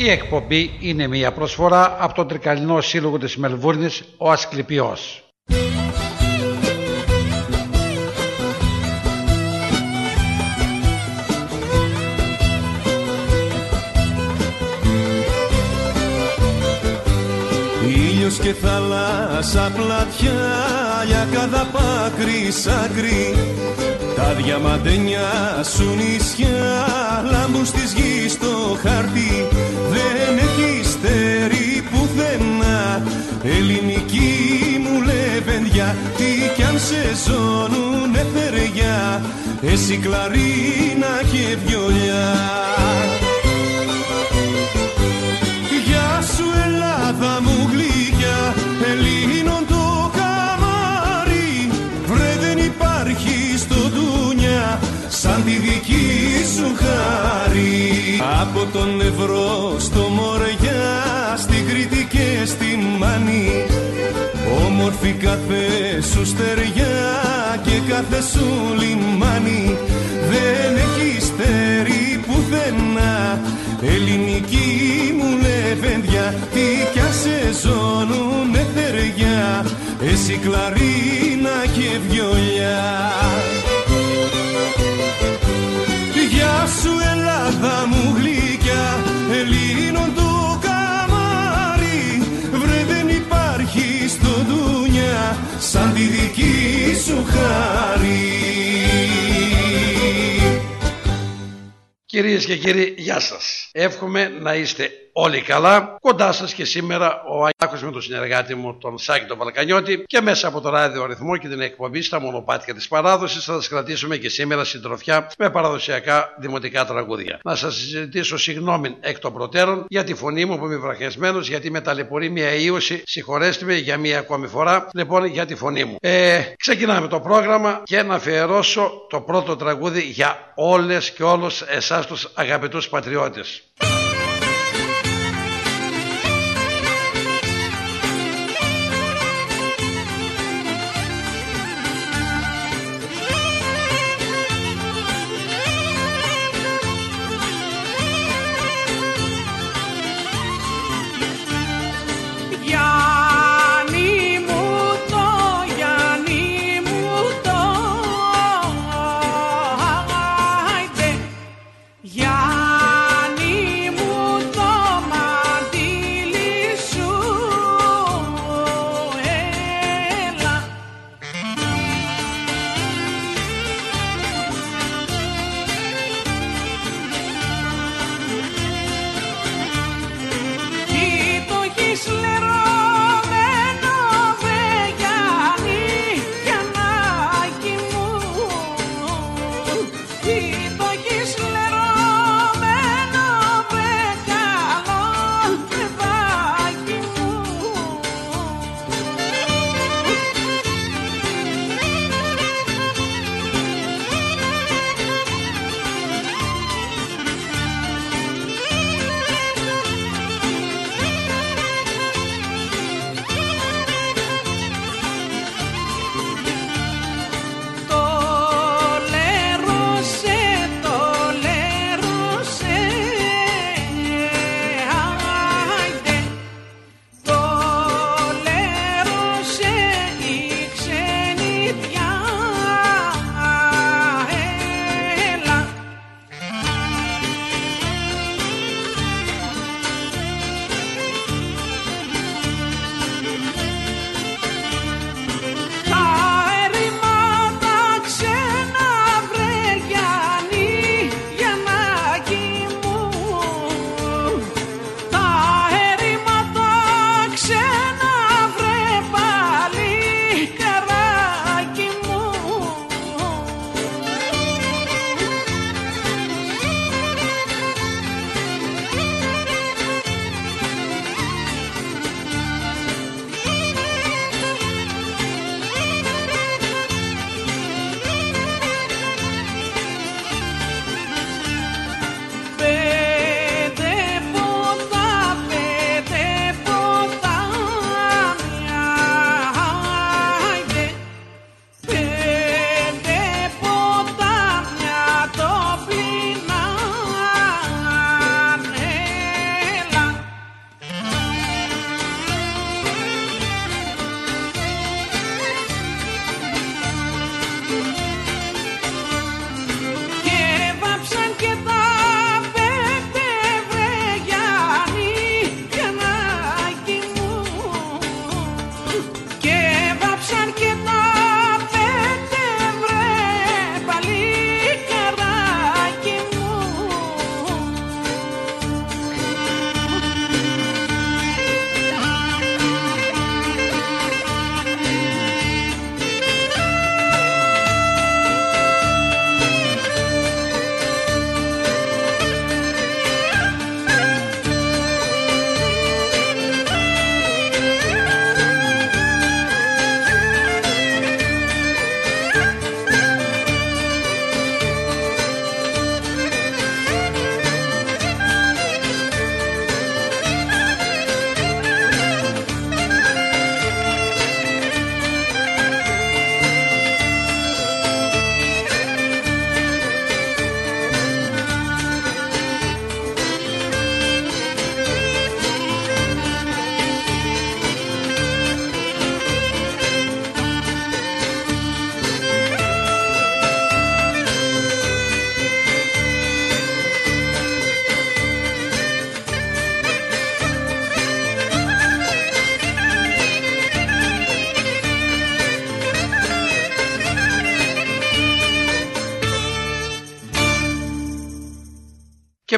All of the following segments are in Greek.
Η εκπομπή είναι μια προσφορά από τον Τρικαλινό Σύλλογο της Μελβούρνης, ο Ασκληπιός. Ήλιος και θάλασσα πλατιά για cada πάκρη σάκρη. Τα διαμαντένια σου νησιά λάμπουν στις γης στο χάρτη. Δεν έχει στέρι πουθενά. Ελληνική μου λεβενδιά Τι κι αν σε ζώνουνε θεριά εσύ κλαρίνα και βιολιά χάρη. Από τον Ευρώ στο Μοριά Στην Κρήτη και στη Μάνη. Όμορφη κάθε σου στεριά και κάθε σου λιμάνι. Δεν έχεις στέρι πουθενά. Ελληνική μου λεβένδια Τι κι αν σε ζώνουνε θεριά. Εσύ κλαρίνα και βιολιά. Γεια σου Ελλάδα μου γλυκιά Ελλήνων το καμάρι Βρε δεν υπάρχει στο δούνια Σαν τη δική σου χάρη Κυρίες και κύριοι, γεια σας. Εύχομαι να είστε όλοι καλά. Κοντά σας και σήμερα ο Αγιάκος με τον συνεργάτη μου, τον Σάκη τον Βαλκανιώτη και μέσα από το ράδιο αριθμό και την εκπομπή στα μονοπάτια της παράδοσης θα σας κρατήσουμε και σήμερα συντροφιά με παραδοσιακά δημοτικά τραγούδια. Να σας ζητήσω συγγνώμη εκ των προτέρων για τη φωνή μου που είμαι βραχιασμένος γιατί με ταλαιπωρεί μια ίωση. Συγχωρέστε με για μια ακόμη φορά λοιπόν για τη φωνή μου. Ε, ξεκινάμε το πρόγραμμα και να αφιερώσω το πρώτο τραγούδι για όλες και όλους εσάς τους αγαπητούς πατριώτες.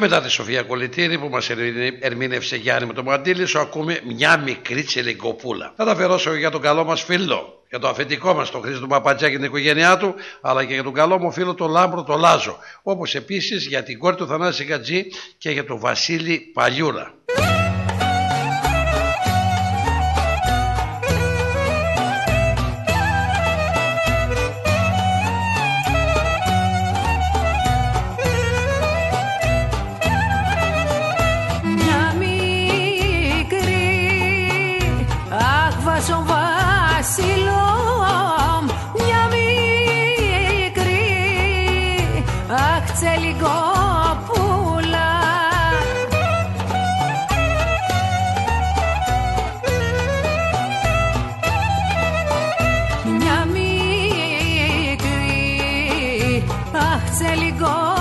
Μετά τη Σοφία Κολυτήρη που μας ερμήνευσε Γιάννη με το Μαντήλη σου ακούμε μια μικρή τσελιγκοπούλα. Θα τα αφιερώσω για τον καλό μας φίλο, για το αφεντικό μας τον Χρήστο Παπατζά και την οικογένειά του, αλλά και για τον καλό μου φίλο τον Λάμπρο τον Λάζο, όπως επίσης για την κόρη του Θανάση Κατζή και για τον Βασίλη Παλιούρα. σε λίγο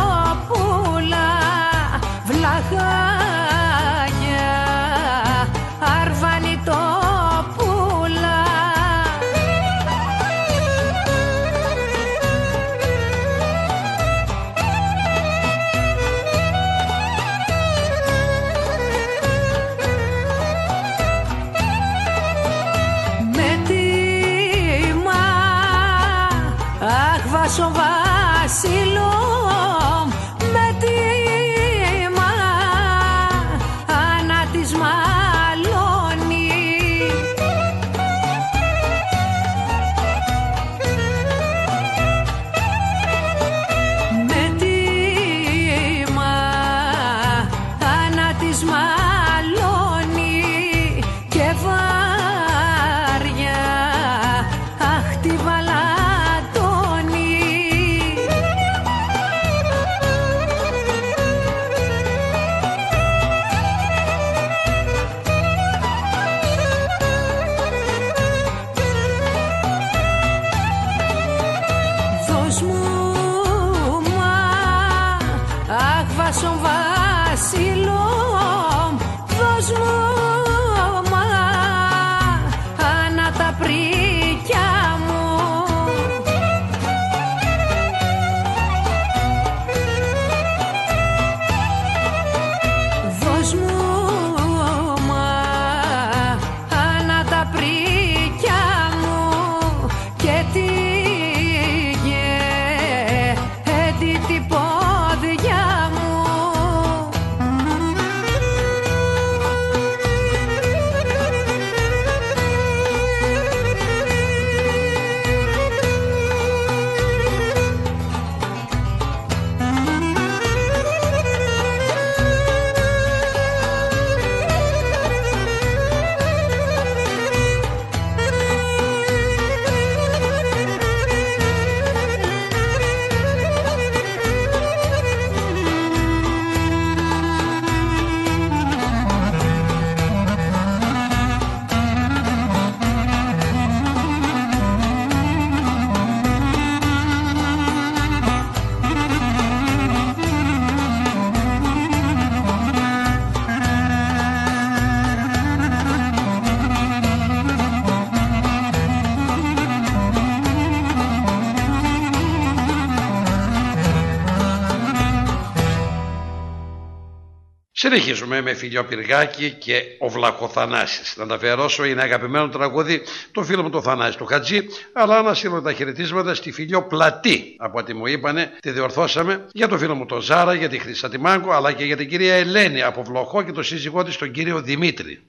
Συνεχίζουμε με φιλιό Πυργάκη και ο Βλακοθανάσης. Να τα αφιερώσω είναι αγαπημένο τραγούδι το φίλο μου το Θανάση του Χατζή, αλλά να στείλω τα χαιρετίσματα στη φιλιό Πλατή. Από ό,τι μου είπανε, τη διορθώσαμε για το φίλο μου τον Ζάρα, για τη Χρυσά Τιμάγκο, αλλά και για την κυρία Ελένη από Βλοχό και το σύζυγό της τον κύριο Δημήτρη.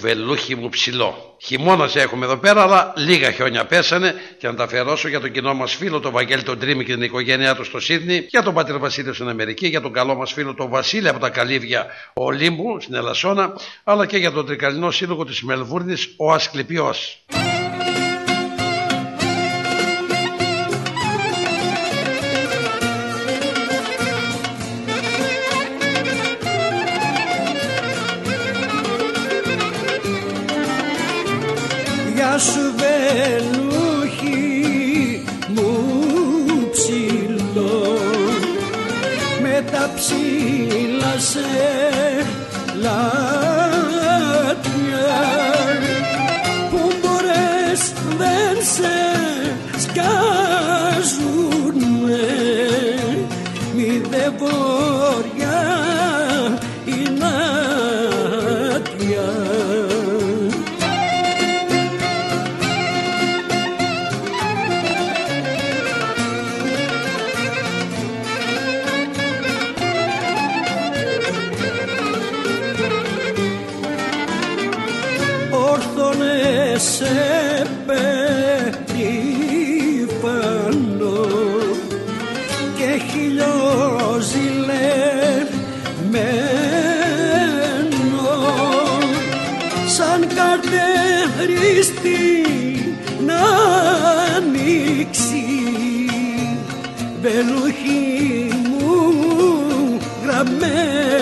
Βελούχι μου ψηλό. Χειμώνας έχουμε εδώ πέρα, αλλά λίγα χιόνια πέσανε και να τα αφιερώσω για τον κοινό μας φίλο, τον Βαγγέλη τον Τρίμη και την οικογένειά του στο Σίδνη, για τον πατέρα Βασίλειο στην Αμερική, για τον καλό μας φίλο τον Βασίλη από τα Καλύβια Ολύμπου στην Ελασσόνα, αλλά και για τον τρικαλινό σύλλογο της Μελβούρνης, ο Ασκληπιός. Σου βελούχι μου ψηλό. Με τα ψηλά σε λάτια μου γραμμένο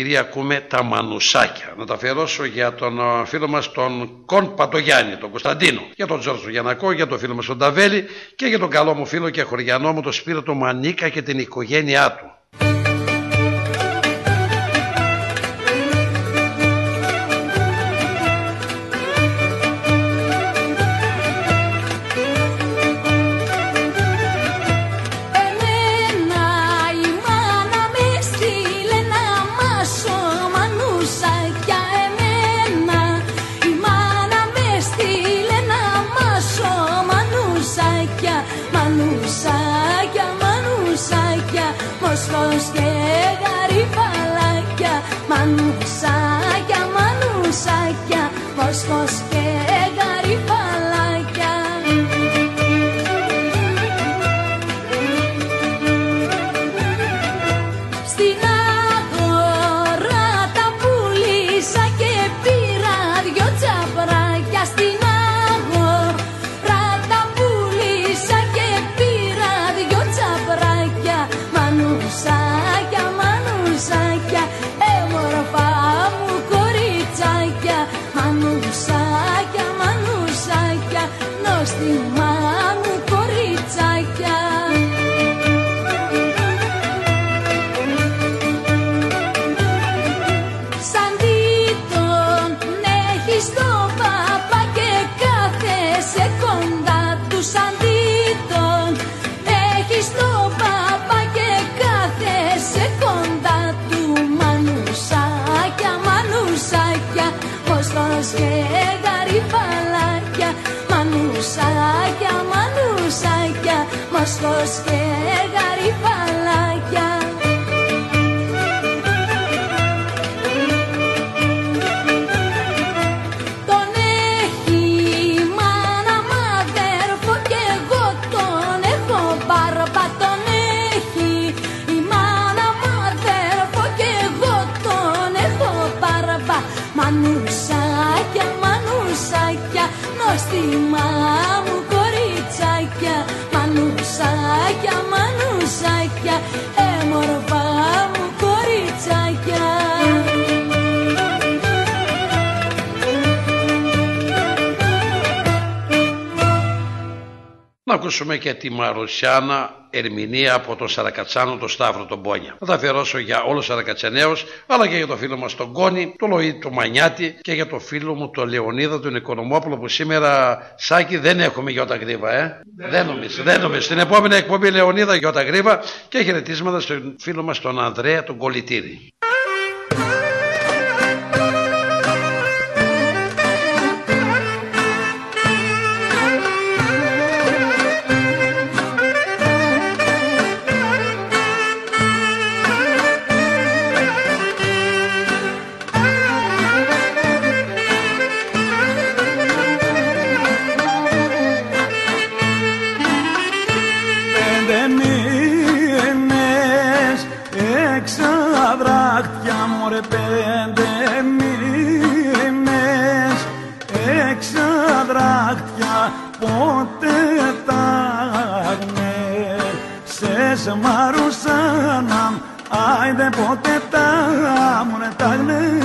Από την Κλικυρία ακούμε τα μανουσάκια. Να τα αφιερώσω για τον ε, φίλο μας τον Κον Πατογιάννη, τον Κωνσταντίνο. Για τον Τζόρτζο Γιανακό, για τον φίλο μας τον Ταβέλη και για τον καλό μου φίλο και χωριανό μου τον Σπύρο του Μανίκα και την οικογένειά του. Μανουσάκια, μανουσάκια, μοσχός και γαριφαλάκια ακούσουμε και τη Μαρουσιάνα ερμηνεία από τον Σαρακατσάνο, τον Σταύρο τον Πόνια. Θα τα αφιερώσω για όλους τους Σαρακατσαναίους, αλλά και για το φίλο μας τον Κόνη, τον Λοή του Μανιάτη και για το φίλο μου τον Λεωνίδα, τον Οικονομόπουλο που σήμερα, Σάκη, δεν έχουμε γιώτα γρήβα, ε. Δεν νομίζω, δεν νομίζω. Στην επόμενη εκπομπή Λεωνίδα γιώτα γρήβα και χαιρετίσματα στον φίλο μας τον Ανδρέα τον Κολυτήρη. Άιντε πότε τα μωρέ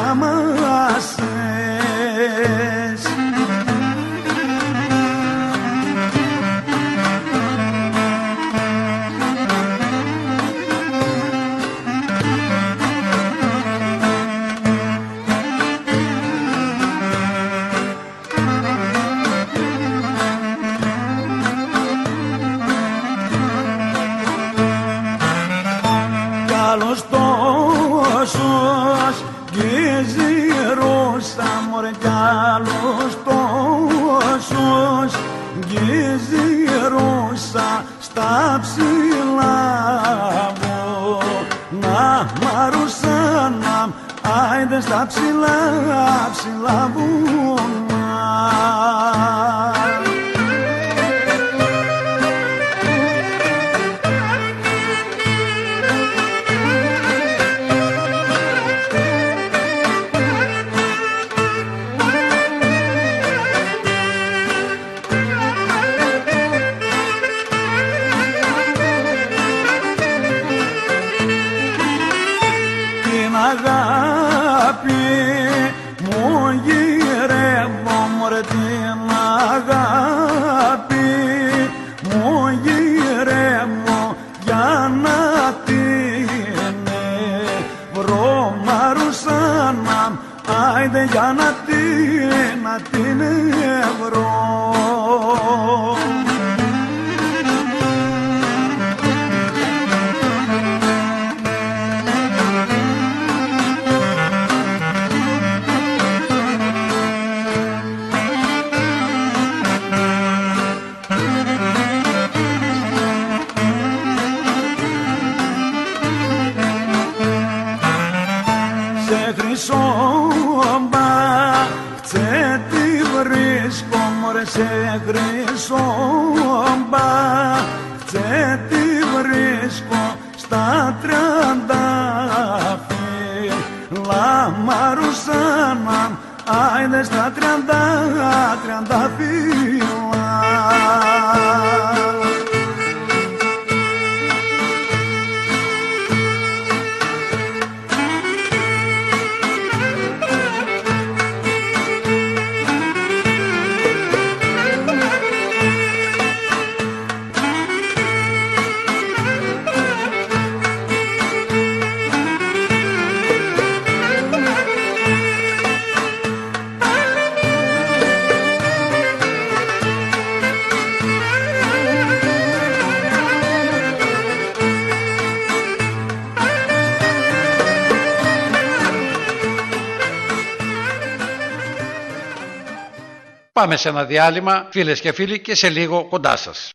μωρέ στα ψηλά, μου. Πάμε σε ένα διάλειμμα φίλες και φίλοι και σε λίγο κοντά σας.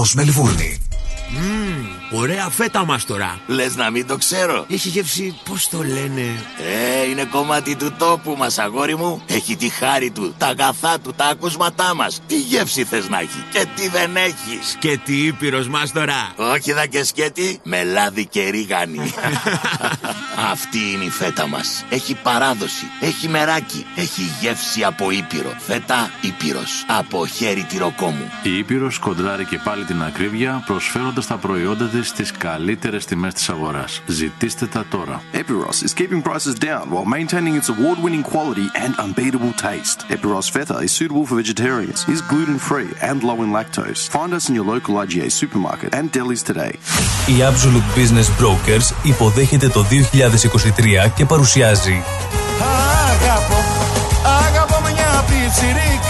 Ρυθμός Μελβούρνη. Ωραία φέτα μας τώρα. Λες να μην το ξέρω. Έχει γεύση, πώς το λένε; Ε, είναι κομμάτι του τόπου μας, αγόρι μου. Έχει τη χάρη του, τα αγαθά του, τα ακούσματά μας. Τι γεύση θες να έχει και τι δεν έχεις. Σκέτη ήπειρος μας τώρα. Όχι δα και σκέτη, με λάδι και ρίγανη. Αυτή είναι η φέτα μας. Έχει παράδοση, έχει μεράκι, έχει γεύση από Ήπειρο. Φέτα ήπειρος. Από χέρι τυροκόμου. Η Ήπειρος κοντράρει και πάλι την ακρίβεια, προσφέροντας τα προϊόντα της στις καλύτερες τιμές της αγοράς. Ζητήστε τα τώρα. Ήπειρος is keeping prices down while maintaining its award-winning quality and unbeatable taste. Ήπειρος φέτα is suitable for vegetarians, is gluten-free and low in lactose. IGA supermarket and. Η Absolute Business Brokers υποδέχεται το 2023 και παρουσιάζει Αγαπώ, αγαπώ μια πιτσιρίκα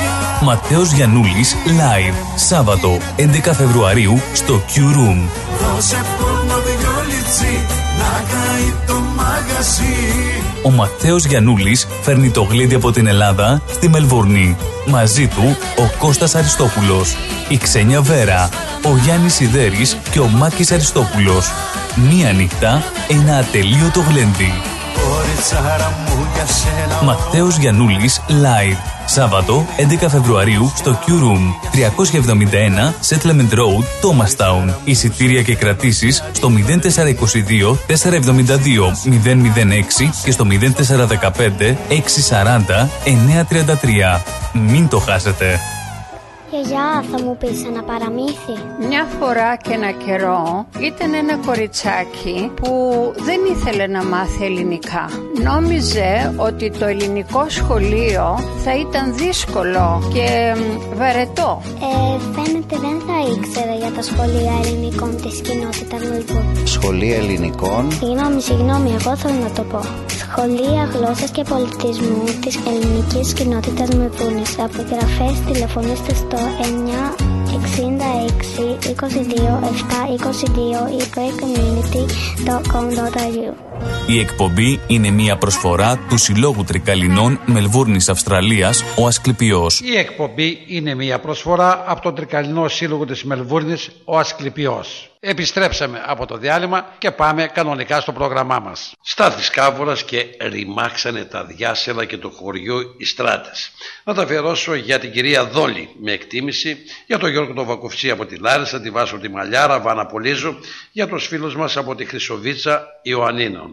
Ματέος Γιαννούλης Live Σάββατο 11 Φεβρουαρίου στο Q Room. Δώσε πόνο δυο λιτσί να καεί το μαγαζί Ο Ματέος Γιαννούλης φέρνει το γλέντι από την Ελλάδα στη Μελβούρνη. Μαζί του ο Κώστας Αριστόπουλος, η Ξένια Βέρα, ο Γιάννης Σιδέρης και ο Μάκης Αριστόπουλος. Μία νύχτα, ένα ατελείωτο γλέντι. Κοριτσάρα μου για σένα Ματέος Γιαννούλης Live. Σάββατο 11 Φεβρουαρίου στο Q Room 371 Settlement Road, Thomastown. Εισιτήρια και κρατήσεις στο 0422 472 006 και στο 0415 640 933. Μην το χάσετε. Γιαγιά, θα μου πεις ένα παραμύθι; Μια φορά και ένα καιρό ήταν ένα κοριτσάκι που δεν ήθελε να μάθει ελληνικά. Νόμιζε ότι το ελληνικό σχολείο θα ήταν δύσκολο και μ, βαρετό. Ε, φαίνεται δεν θα ήξερα για τα σχολεία ελληνικών της κοινότητας Μελβούρνη. Σχολεία ελληνικών; Συγγνώμη, συγγνώμη, εγώ θέλω να το πω. Σχολεία γλώσσας και πολιτισμού της ελληνικής κοινότητας Μελβούρνης. Απογραφές τηλεφωνήστε στο 966 22 7 22 ή greatcommunity.com.au Η εκπομπή είναι μια προσφορά του Συλλόγου Τρικαλινών Μελβούρνης Αυστραλίας, ο Ασκληπιός. Η εκπομπή είναι μια προσφορά από τον Τρικαλινό Σύλλογο της Μελβούρνης, ο Ασκληπιός. Επιστρέψαμε από το διάλειμμα και πάμε κανονικά στο πρόγραμμά μας. Στάθης Κάβουρας και ρημάξανε τα διάσελα και του χωριού οι στράτες. Να τα αφιερώσω για την κυρία Δόλη με εκτίμηση, για τον Γιώργο τον Βακουφτσί από τη Λάρισα, τη Βάσο τη Μαλιάρα, Βάνα Πολύζου, για τους φίλους μας από τη Χρυσοβίτσα Ιωαννίνων.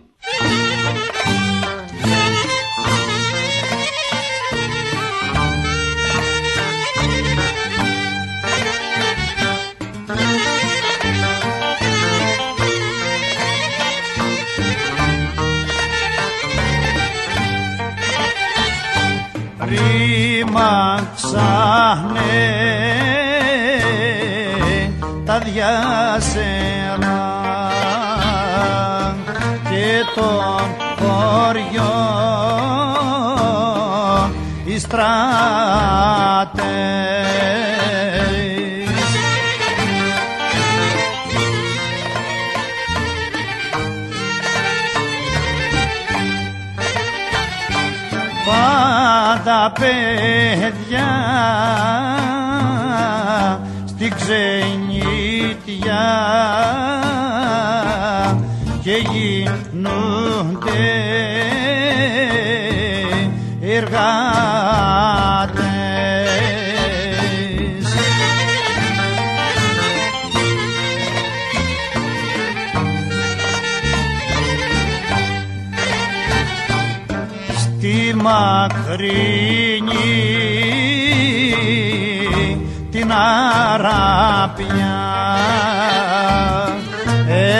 Ρήμαξανε τα διάσερα πάντα παιδιά στην ξενιτιά. Και γίνονται εργάτες. Στη μακρινή την Αράπια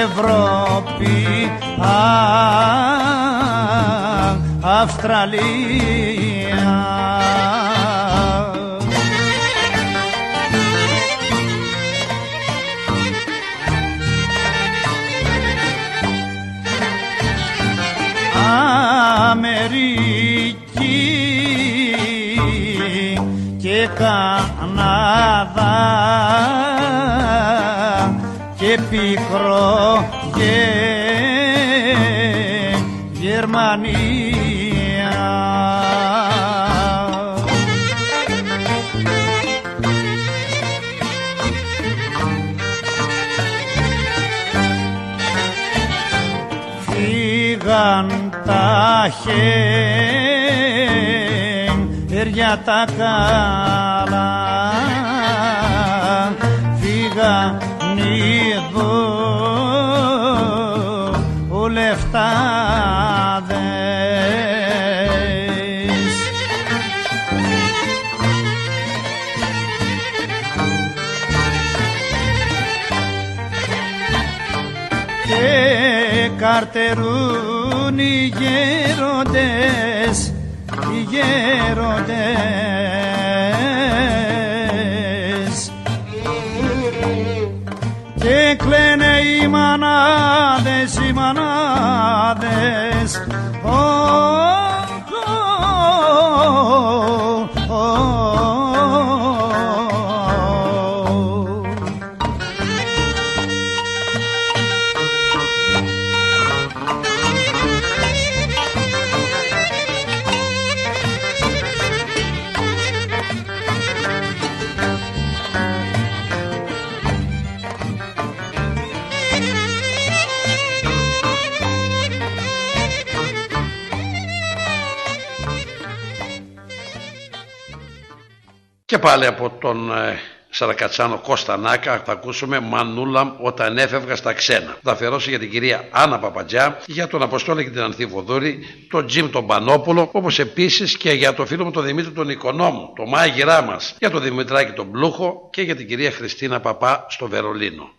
Ευρώπη α, Αυστραλία και πικρό και Γερμανία. Φύγαν τα χέρια τα καλά, φύγαν εδώ ο λεφτάδες. Και καρτερούν οι γέροντες οι γέροντες κλαίνε οι μανάδες οι μανάδες πάλι από τον ε, Σαρακατσάνο Κώστα Νάκα θα ακούσουμε Μανούλα όταν έφευγα στα ξένα. Θα αφιερώσω για την κυρία Άννα Παπατζιά, για τον Αποστόλη και την Ανθή Βοδούρη, τον Τζιμ τον Πανόπουλο, όπως επίσης και για το φίλο μου τον Δημήτρη τον Οικονόμου, το μάγειρά μας, για τον Δημητράκη τον Πλούχο και για την κυρία Χριστίνα Παπά στο Βερολίνο.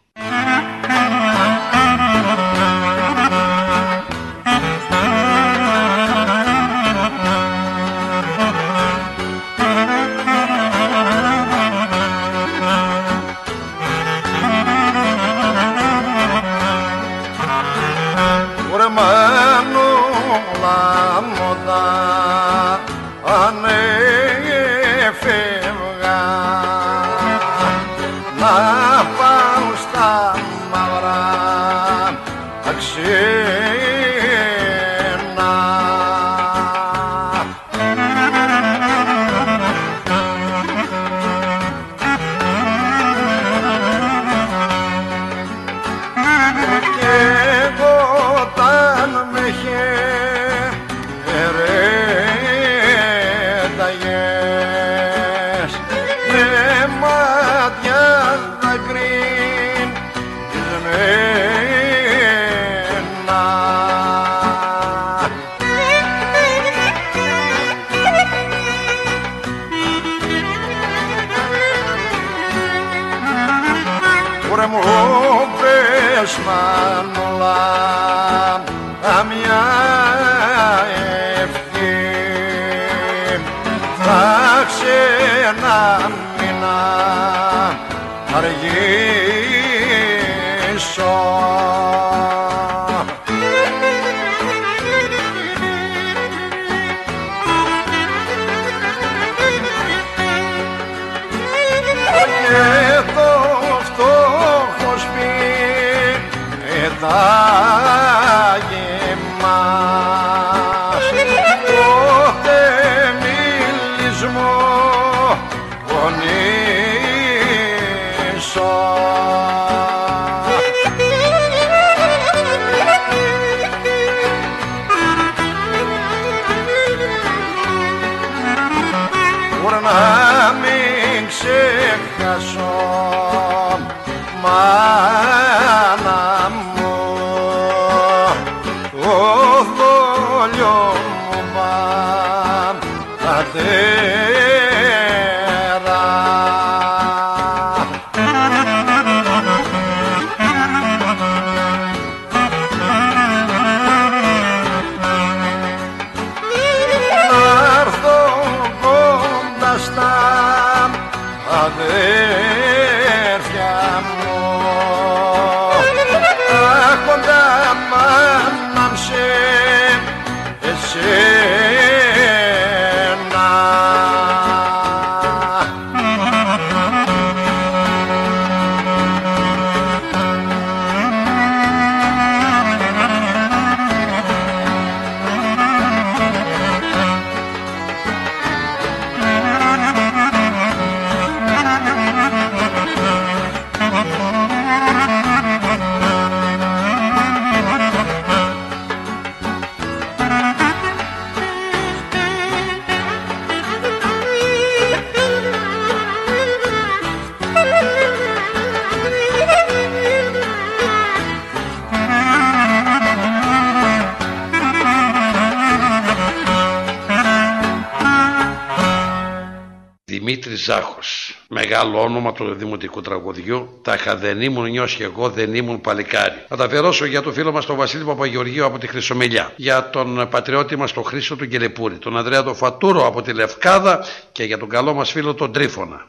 Μεγάλο όνομα του δημοτικού τραγουδιού. Τάχα δεν ήμουν νιός και εγώ δεν ήμουν παλικάρι. Θα τα αφιερώσω για το φίλο μας τον Βασίλη Παπαγεωργίου από τη Χρυσομελιά. Για τον πατριώτη μας τον Χρήστο του Γκελεπούρη. Τον Ανδρέα τον Φατούρο από τη Λευκάδα και για τον καλό μας φίλο τον Τρίφωνα.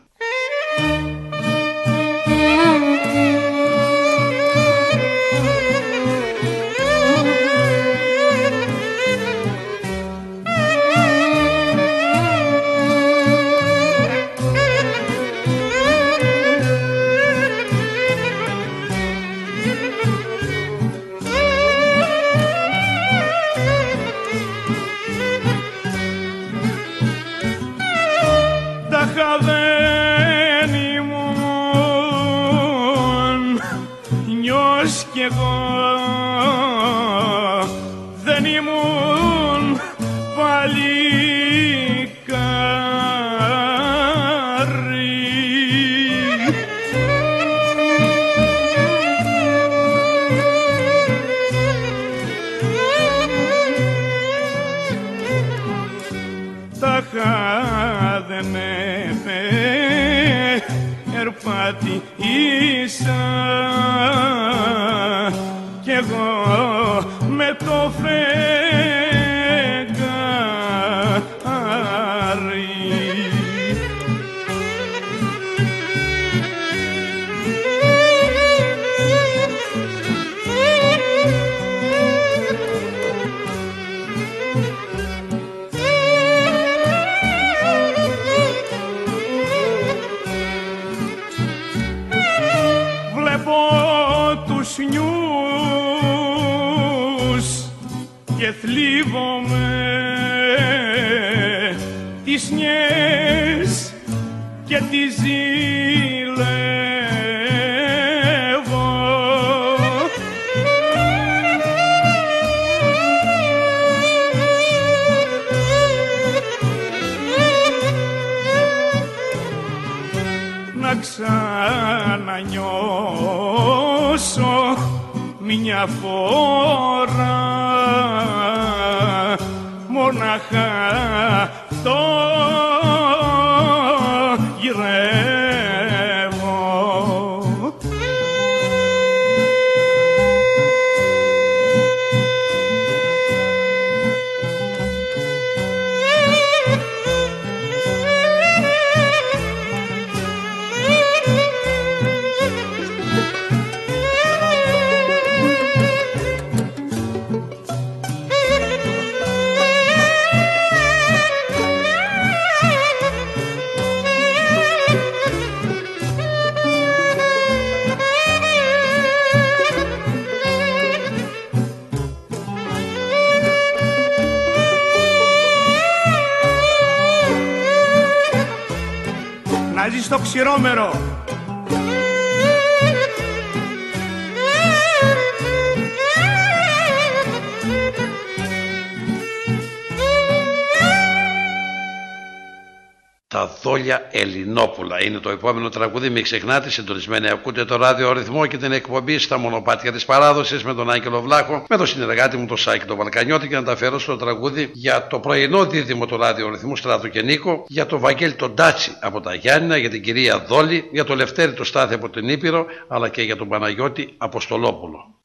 Να ζει στο ξηρόμερο Τα δόλια Ελληνόπουλα είναι το επόμενο τραγούδι. Μην ξεχνάτε, συντονισμένοι ακούτε το ράδιο ρυθμό και την εκπομπή στα μονοπάτια της παράδοσης με τον Άγγελο Βλάχο, με τον συνεργάτη μου τον Σάκη τον Βαλκανιώτη και να τα φέρω στο τραγούδι για το πρωινό δίδυμο του ράδιο ρυθμού Στράτου και Νίκο, για τον Βαγγέλη τον Τάτσι από τα Γιάννηνα, για την κυρία Δόλη, για τον Λευτέρη το Στάθη από την Ήπειρο, αλλά και για τον Παναγιώτη Αποστολόπουλο.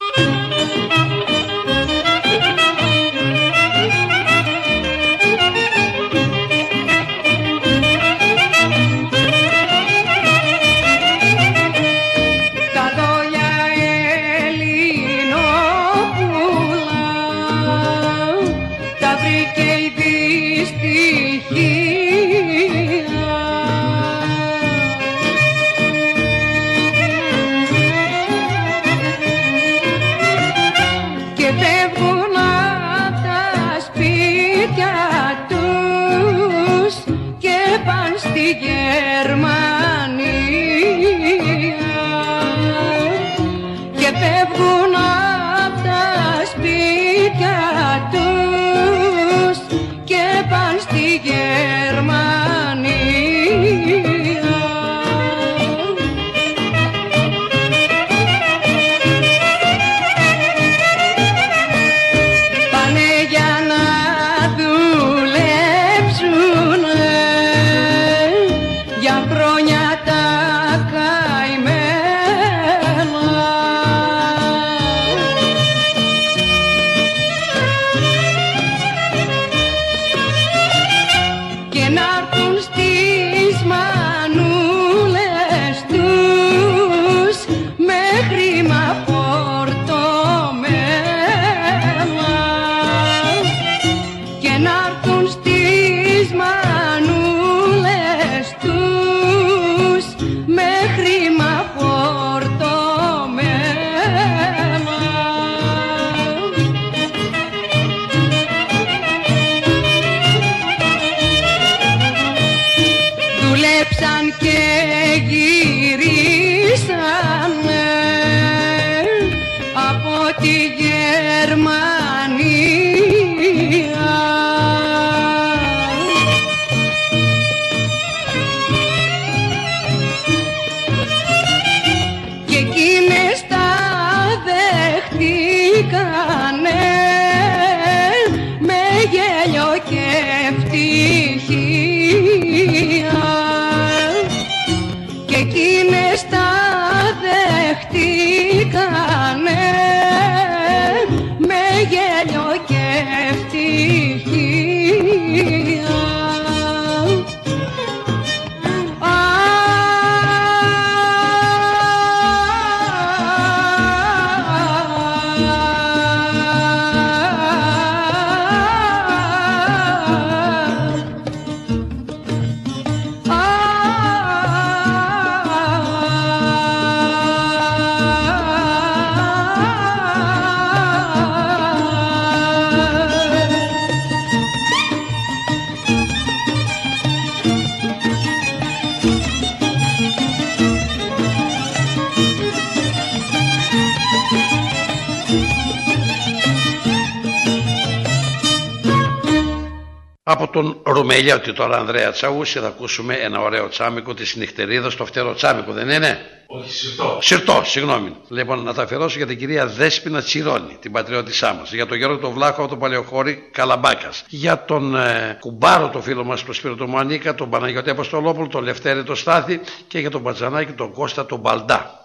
Τον Ρουμελιώτη τώρα Ανδρέα Τσαούση θα ακούσουμε ένα ωραίο τσάμικο της νυχτερίδας, το φτερό τσάμικο δεν είναι; Όχι, συρτό. Συρτό, συγγνώμη. Λοιπόν, να τα αφιερώσω για την κυρία Δέσποινα Τσιρόνη, την πατριώτησά μας. Για τον Γιώργο τον Βλάχο από το Παλαιοχώρι Καλαμπάκας. Για τον ε, κουμπάρο, το φίλο μας, τον Σπύρο τον Μανίκα, τον Παναγιώτη Αποστολόπουλο, τον Λευτέρη τον Στάθη και για τον Πατζανάκη, τον Κώστα τον Μπαλντά.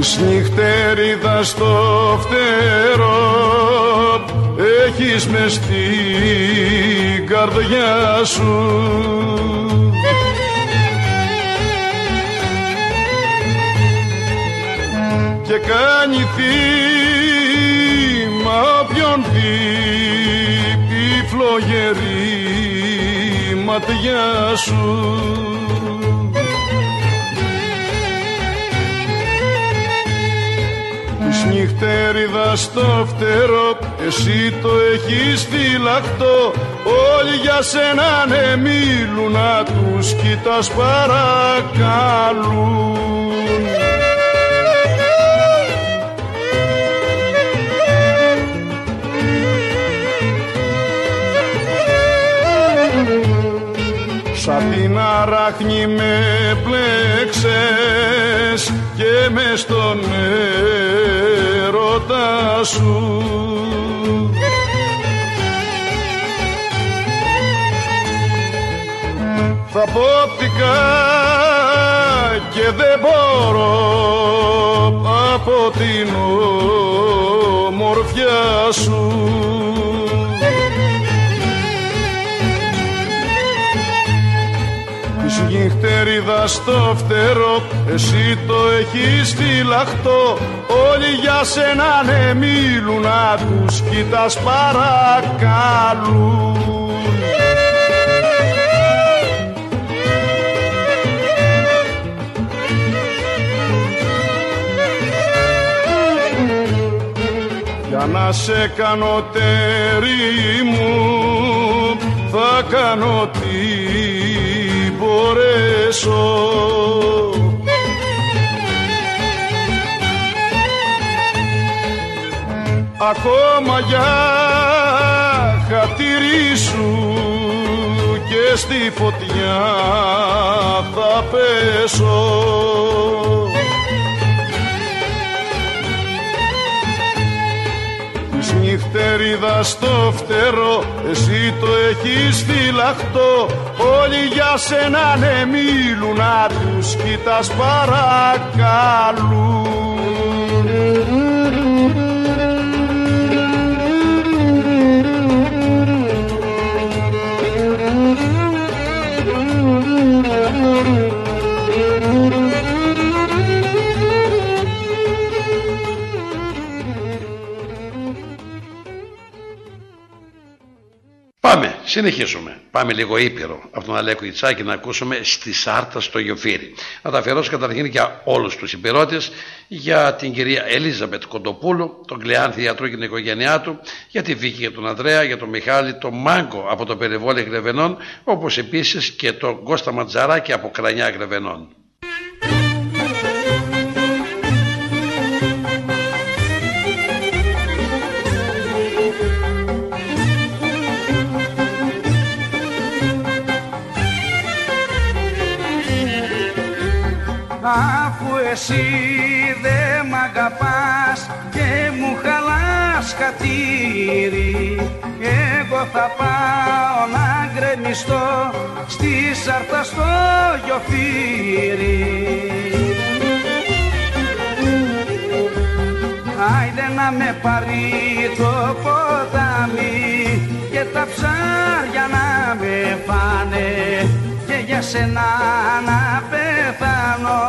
Της νυχτέριδας στο φτερό έχεις μες στην καρδιά σου. Και κάνει θύμα όποιον δει τη φλογερή ματιά σου Της νυχτέριδας στο φτερό εσύ το έχεις φυλαχτό όλοι για σένα ναι μιλούν να τους κοιτάς παρακαλούν. Σαν την αράχνη με πλέξες και μες στον έρωτα σου. Θα πόπτηκα και δεν μπορώ από την ομορφιά σου Της νυχτερίδας στο φτερό εσύ το έχεις φυλαχτό. Όλοι για σένα ναι μιλούν να τους κοιτάς παρακαλούν. Για να σε κάνω τέρι μου θα κάνω τι μπορέσω Ακόμα για χατήρι σου και στη φωτιά θα πέσω Της νυχτερίδας στο φτερό εσύ το έχεις φυλαχτό. Όλοι για σένα ναι μιλούν να τους κοιτάς Πάμε, συνεχίζουμε. Πάμε λίγο ήπειρο από τον Αλέκο Ιτσάκη να ακούσουμε στη Σάρτα στο Γιοφύρι. Να τα αφιερώσω καταρχήν για όλους τους υπηρώτες, για την κυρία Ελίζαμπετ Κοντοπούλου, τον Κλεάνθη Ιατρό και την οικογένειά του, για τη Βίκη και τον Ανδρέα, για τον Μιχάλη, τον Μάγκο από το περιβόλι Γρεβενών, όπως επίσης και τον Κώστα Ματζαράκη από Κρανιά Γρεβενών. Αφού εσύ δεν μ' αγαπάς και μου χαλάς χατήρι Εγώ θα πάω να γκρεμιστώ στη σάρτα στο γιοφύρι Άιντε να με πάρει το ποτάμι και τα ψάρια να με φάνε και για σένα να πεθάνω.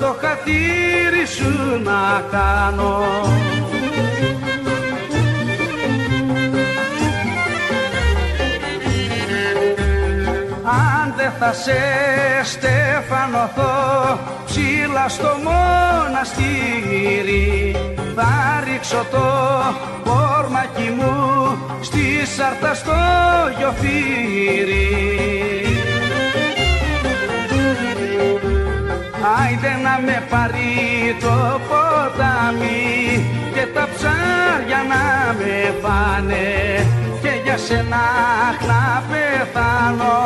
Το χατήρι σου να κάνω Αν δεν θα σε στεφανωθώ ψήλα στο μοναστήρι. Θα ρίξω το πόρμακι μου στη σάρτα στο γιοφύρι Άιντε να με πάρει το ποτάμι και τα ψάρια να με φάνε. Και για σένα να πεθάνω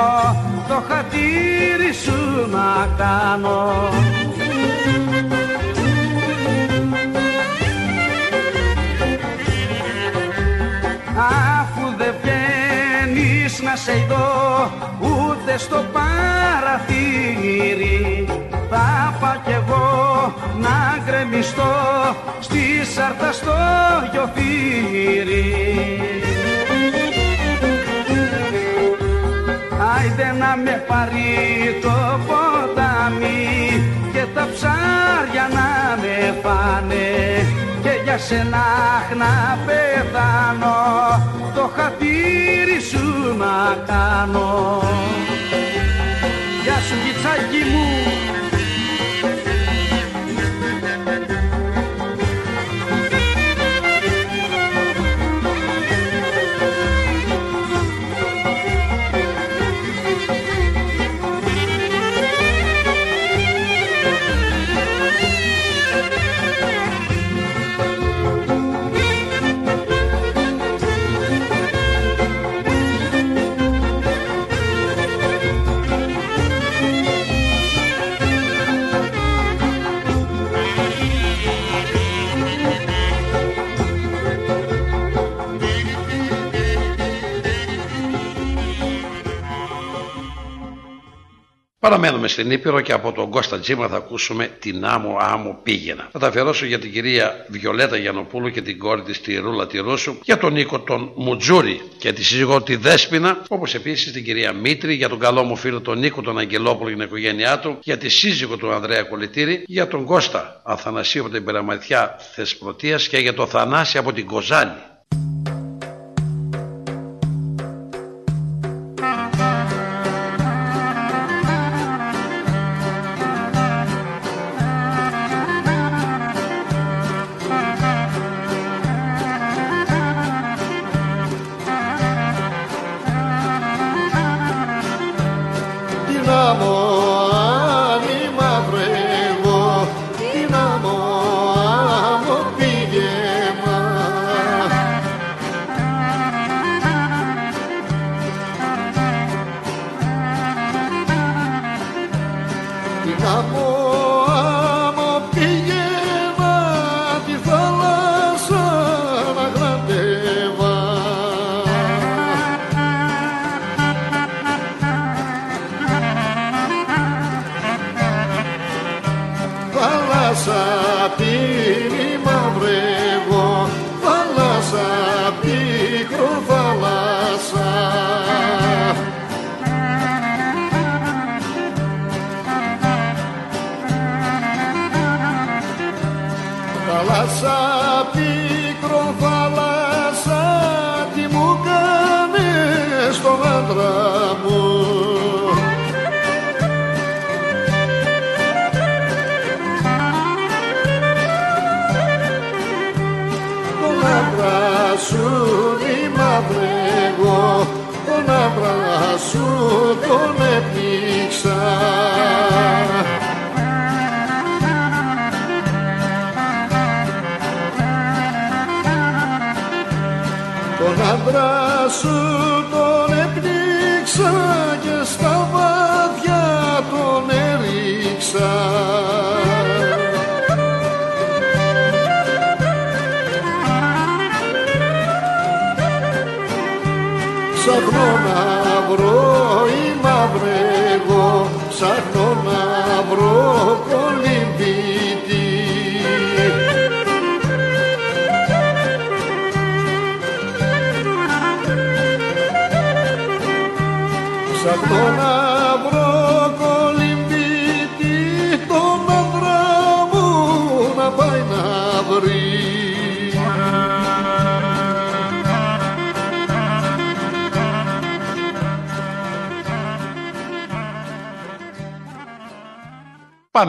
το χατήρι σου να κάνω βγαίνεις να σε δω ούτε στο παραθύρι. Θα πάω κι εγώ να γκρεμιστώ στη σάρτα στο γιοφύρι. Άιντε να με πάρει το ποτάμι και τα ψάρια να με φάνε και για σένα να πεθάνω το χατήρι σου να κάνω. Γεια σου γυτσάκι μου Παραμένουμε στην Ήπειρο και από τον Κώστα Τζίμα θα ακούσουμε την άμμο άμμο πήγαινα. Θα τα αφιερώσω για την κυρία Βιολέτα Γιανοπούλου και την κόρη της τη Ρούλα τη Ρούσου, για τον Νίκο τον Μουτζούρη και τη σύζυγό τη Δέσποινα, όπως επίσης την κυρία Μήτρη, για τον καλό μου φίλο τον Νίκο τον Αγγελόπουλο και την οικογένειά του, για τη σύζυγο του Ανδρέα Κολυτήρη, για τον Κώστα Αθανασίου από την Περαματιά Θεσπρωτείας και για τον Θανάση από την Κοζάνη.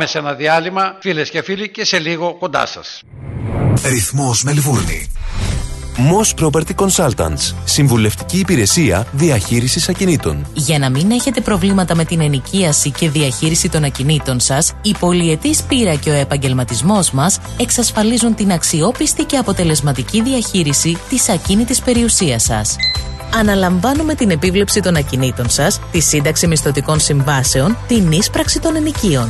Πάμε σε ένα διάλειμμα, φίλες και φίλοι, και σε λίγο κοντά σας. Ρυθμός Μελβούρνη. Moss Property Consultants. Συμβουλευτική υπηρεσία διαχείρισης ακινήτων. Για να μην έχετε προβλήματα με την ενοικίαση και διαχείριση των ακινήτων σας, η πολυετής πείρα και ο επαγγελματισμός μας εξασφαλίζουν την αξιόπιστη και αποτελεσματική διαχείριση της ακίνητης περιουσίας σας αναλαμβάνουμε την επίβλεψη των ακινήτων σας, τη σύνταξη μισθωτικών συμβάσεων, την ίσπραξη των ενοικίων.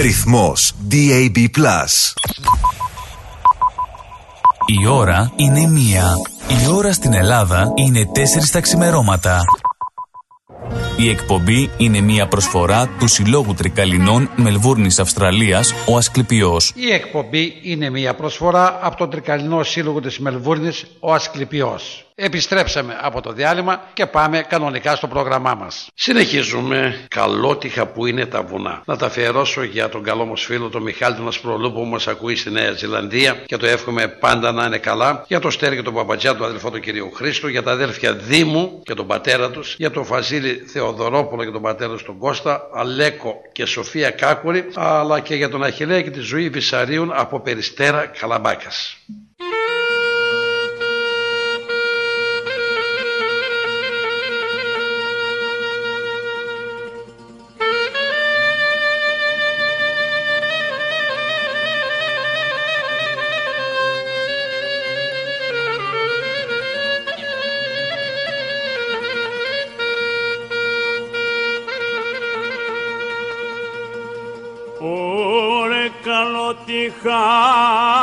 Ρυθμός DAB+. Η ώρα είναι μία. Η ώρα στην Ελλάδα είναι τέσσερις τα ξημερώματα. Η εκπομπή είναι μια προσφορά του Συλλόγου Τρικαλινών Μελβούρνης Αυστραλίας, ο Ασκληπιός. Η εκπομπή είναι μια προσφορά από τον Τρικαλινό Σύλλογο της Μελβούρνης, ο Ασκληπιός. Επιστρέψαμε από το διάλειμμα και πάμε κανονικά στο πρόγραμμά μας. Συνεχίζουμε καλότυχα που είναι τα βουνά. Να τα αφιερώσω για τον καλό μας φίλο τον Μιχάλη τον Ασπρολού που μας ακούει στη Νέα Ζηλανδία και το εύχομαι πάντα να είναι καλά. Για το Στέρι και τον Παπατζιά, τον αδελφό του κυρίου Χρήστου, για τα αδέλφια Δήμου και τον πατέρα τους, για τον Φαζίλη Θεοδωρόπουλο και τον πατέρα του τον Κώστα, Αλέκο και Σοφία Κάκουρη, αλλά και για τον Αχιλέα και τη ζωή Βυσαρίων από Περιστέρα Michal.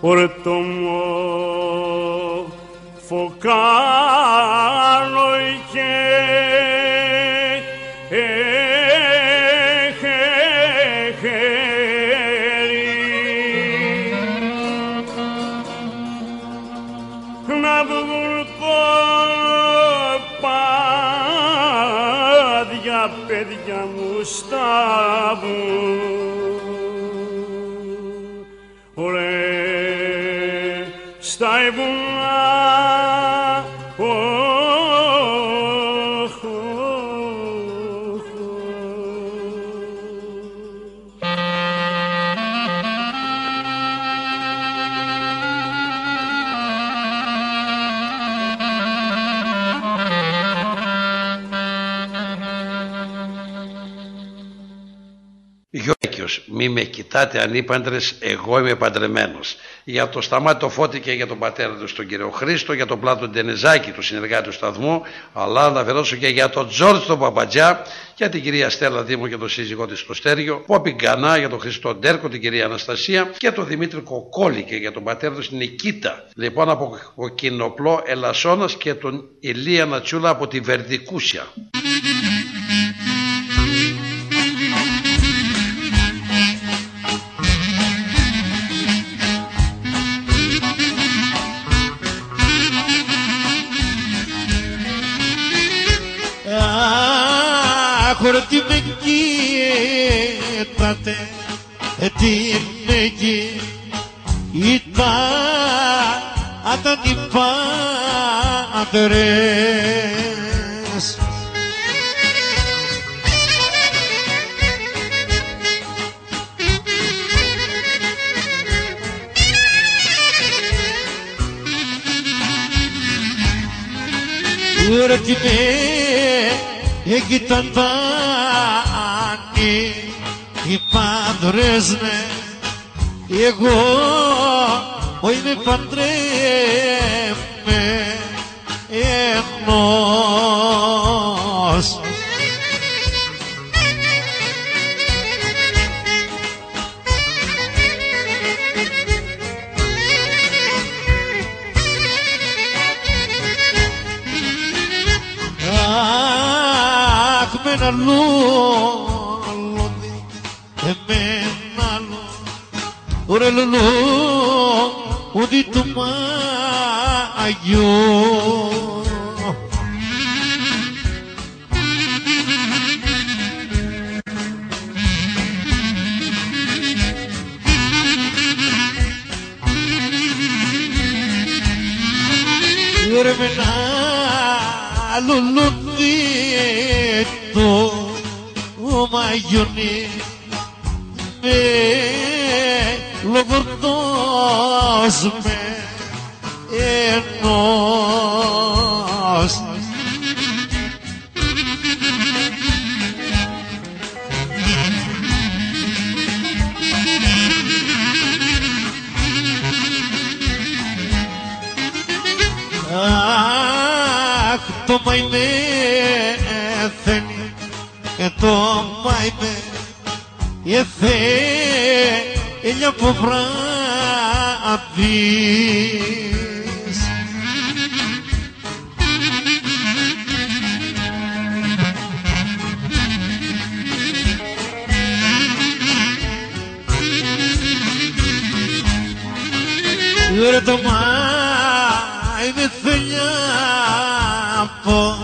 Puerto Focalo y que ejeri na burpo padia μη με κοιτάτε ανήπαντρες, εγώ είμαι παντρεμένος. Για το Σταμάτη το Φώτη και για τον πατέρα του τον κύριο Χρήστο, για τον Πλάτο Ντενεζάκη, του συνεργάτη του σταθμού, αλλά να αφαιρώσω και για τον Τζόρτζ τον Παπατζιά, για την κυρία Στέλλα Δήμο και τον σύζυγό της στο Στέργιο, Πόπι Γκανά για τον Χριστό Ντέρκο, την κυρία Αναστασία και τον Δημήτρη Κοκόλη και για τον πατέρα του στην Νικήτα. Λοιπόν από ο Κοινοπλό Ελασσόνας και τον Ηλία Νατσούλα από τη Βερδικούσια. Αχωρτή με κοίτατε τι είναι εκεί ήταν αν την πάντρες Ρε τι με έκυταν πάνι οι πάντρες ναι. Εγώ ο είμαι παντρεμένος Αχ με ένα Ωραία λουλού ουδί του Μαγιού Ωραία με ένα λουλούδι του Μαγιούνι με λογορτός με ενός Αχ, το μαϊμέ θέλει και το μαϊμέ Εθε ελιά από βράδυς Ρε το μαϊμέ θέλει από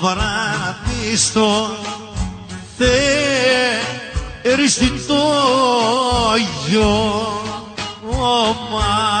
βράδυ στο yo, oh my.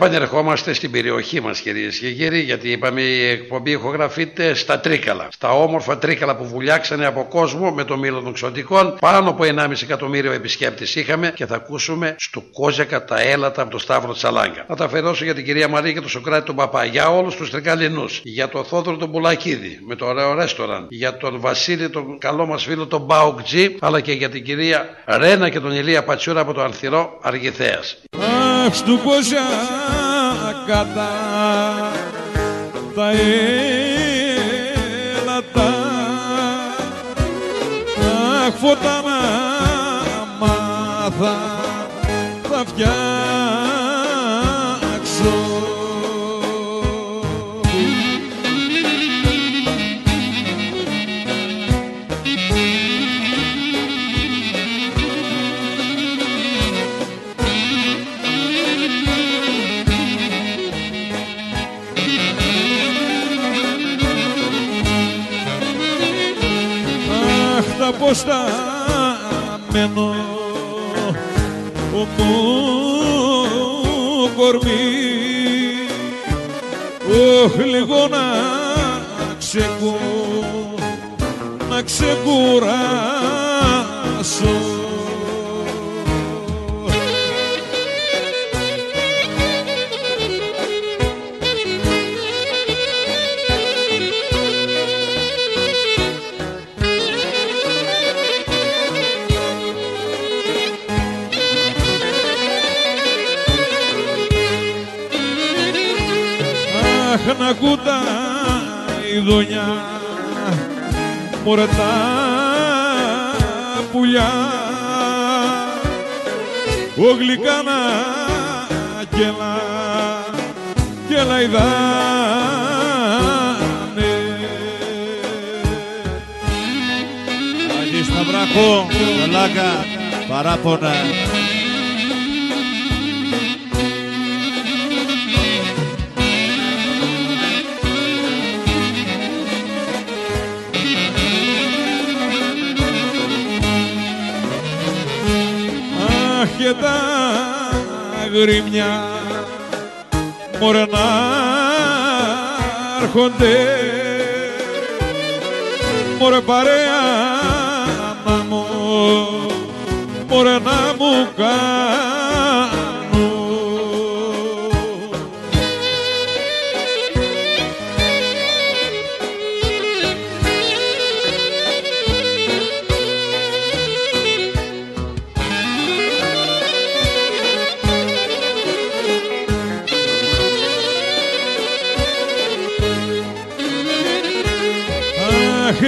Επανερχόμαστε στην περιοχή μας κυρίες και κύριοι γιατί είπαμε η εκπομπή ηχογραφείται στα Τρίκαλα. Στα όμορφα Τρίκαλα που βουλιάξανε από κόσμο με το μήλο των ξωτικών. Πάνω από 1,5 εκατομμύριο επισκέπτες είχαμε και θα ακούσουμε στο Κόζακα τα έλατα από το Σταύρο Τσαλάγκα. Θα τα αφαιρώσω για την κυρία Μαρία και τον Σοκράτη τον Παπά, για όλους τους Τρικαλινούς, για τον Θόδωρο τον Πουλακίδη με το ωραίο ρέστοραν, για τον Βασίλη τον καλό μας φίλο τον Μπάουκ Τζι, αλλά και για την κυρία Ρένα και τον Ηλία Πατσούρα από το Ανθυρό Αργηθέας. Αχ, στου κατά τα έλατα Αχ, φώτα να μάθα Αχ, τα πώς τα μένω μου κορμί Ωχ, λίγο να ξεκου να ξεκουράσω Αχ, να κούτα η δονιά. Μωρέ τα πουλιά. Ο γλυκάνα κελά. Κελά ειδάνε Αγί Σταυράκο, Λάγκα, παράπονα. Αχ και τα γρήμια μωρέ να έρχονται. Μωρέ παρέα να μου μωρέ να μου κάνουν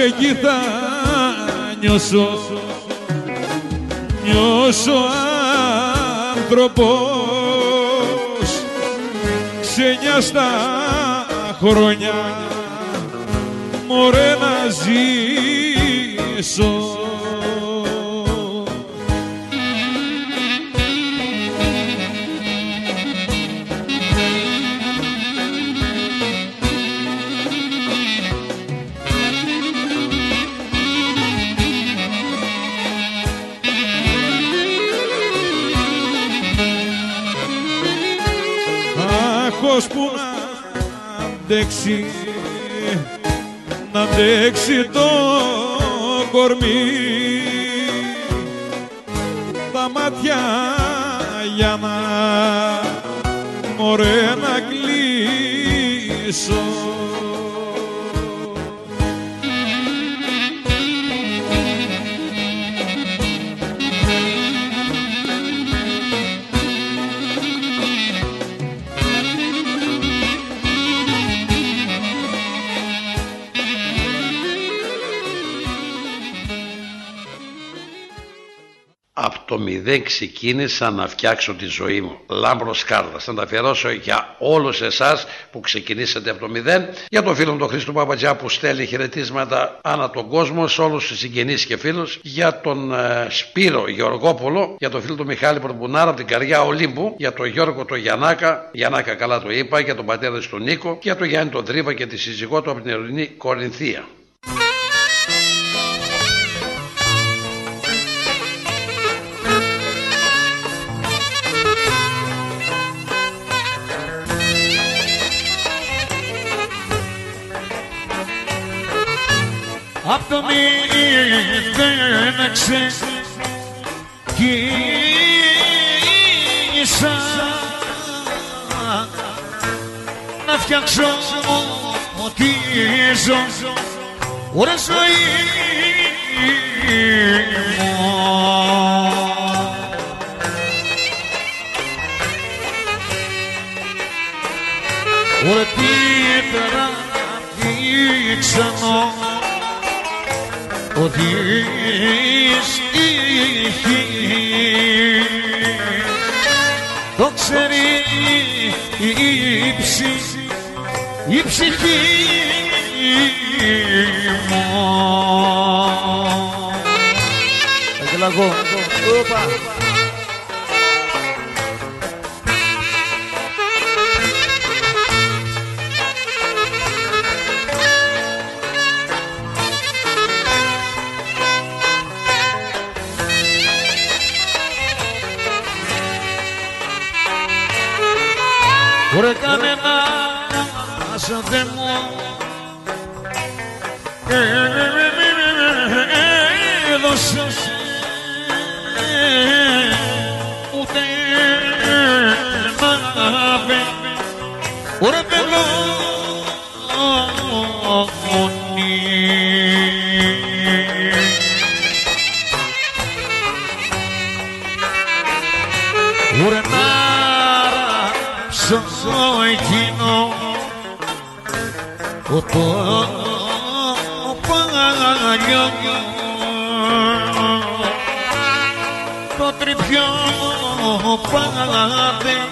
εκεί θα νιώσω, νιώσω άνθρωπος. Ξενιά στα χρόνια μωρέ να ζήσω αντέξει να αντέξει το κορμί. Τα μάτια για να μωρέ να κλείσω μηδέν ξεκίνησα να φτιάξω τη ζωή μου. Λάμπρος Κάρδας. Θα τα αφιερώσω για όλους εσάς που ξεκινήσατε από το μηδέν. Για τον φίλο μου τον Χρήστο Παπατζιά που στέλνει χαιρετίσματα ανά τον κόσμο σε όλους τους συγγενείς και φίλους. Για τον ε, Σπύρο Γεωργόπουλο. Για τον φίλο του Μιχάλη Προμπουνάρα από την Καριά Ολύμπου. Για τον Γιώργο τον Γιανάκα. Γιανάκα καλά το είπα. Για τον πατέρα του τον Νίκο. Και για τον Γιάννη τον Τρίβα και τη σύζυγό του από την Ελληνική Κορινθία. Απ' το μηδέν ξεκίνησα να φτιάξω ό,τι ζω. Ώρα ζωή μου. Ωραία τι περάφηξανο ότι στοιχεί το ξέρει η ψυχή η ψυχή μου Αγγελαγό. Οπα. Ωραία κανένα σαν δεν μου έδωσες ούτε ένα βε ωραία Father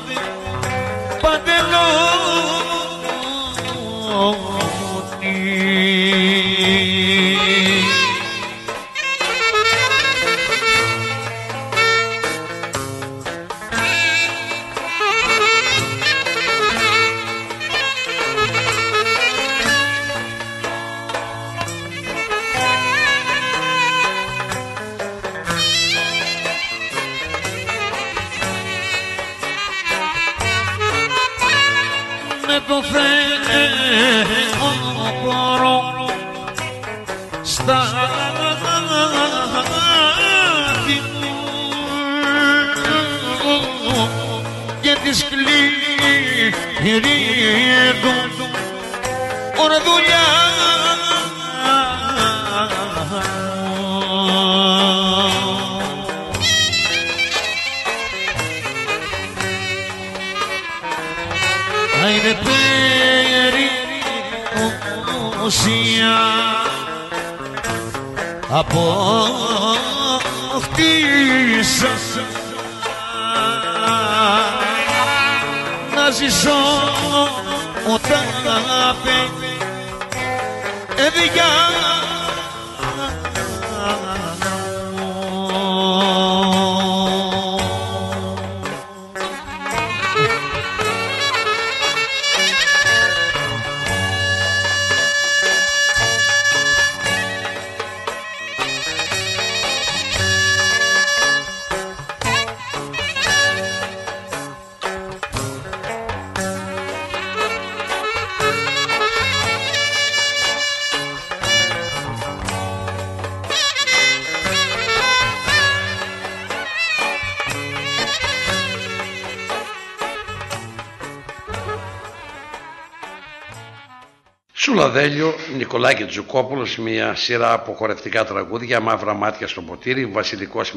Νικολάκη Τζουκόπουλος, μια σειρά από χορευτικά τραγούδια, μαύρα μάτια στο ποτήρι, βασιλικός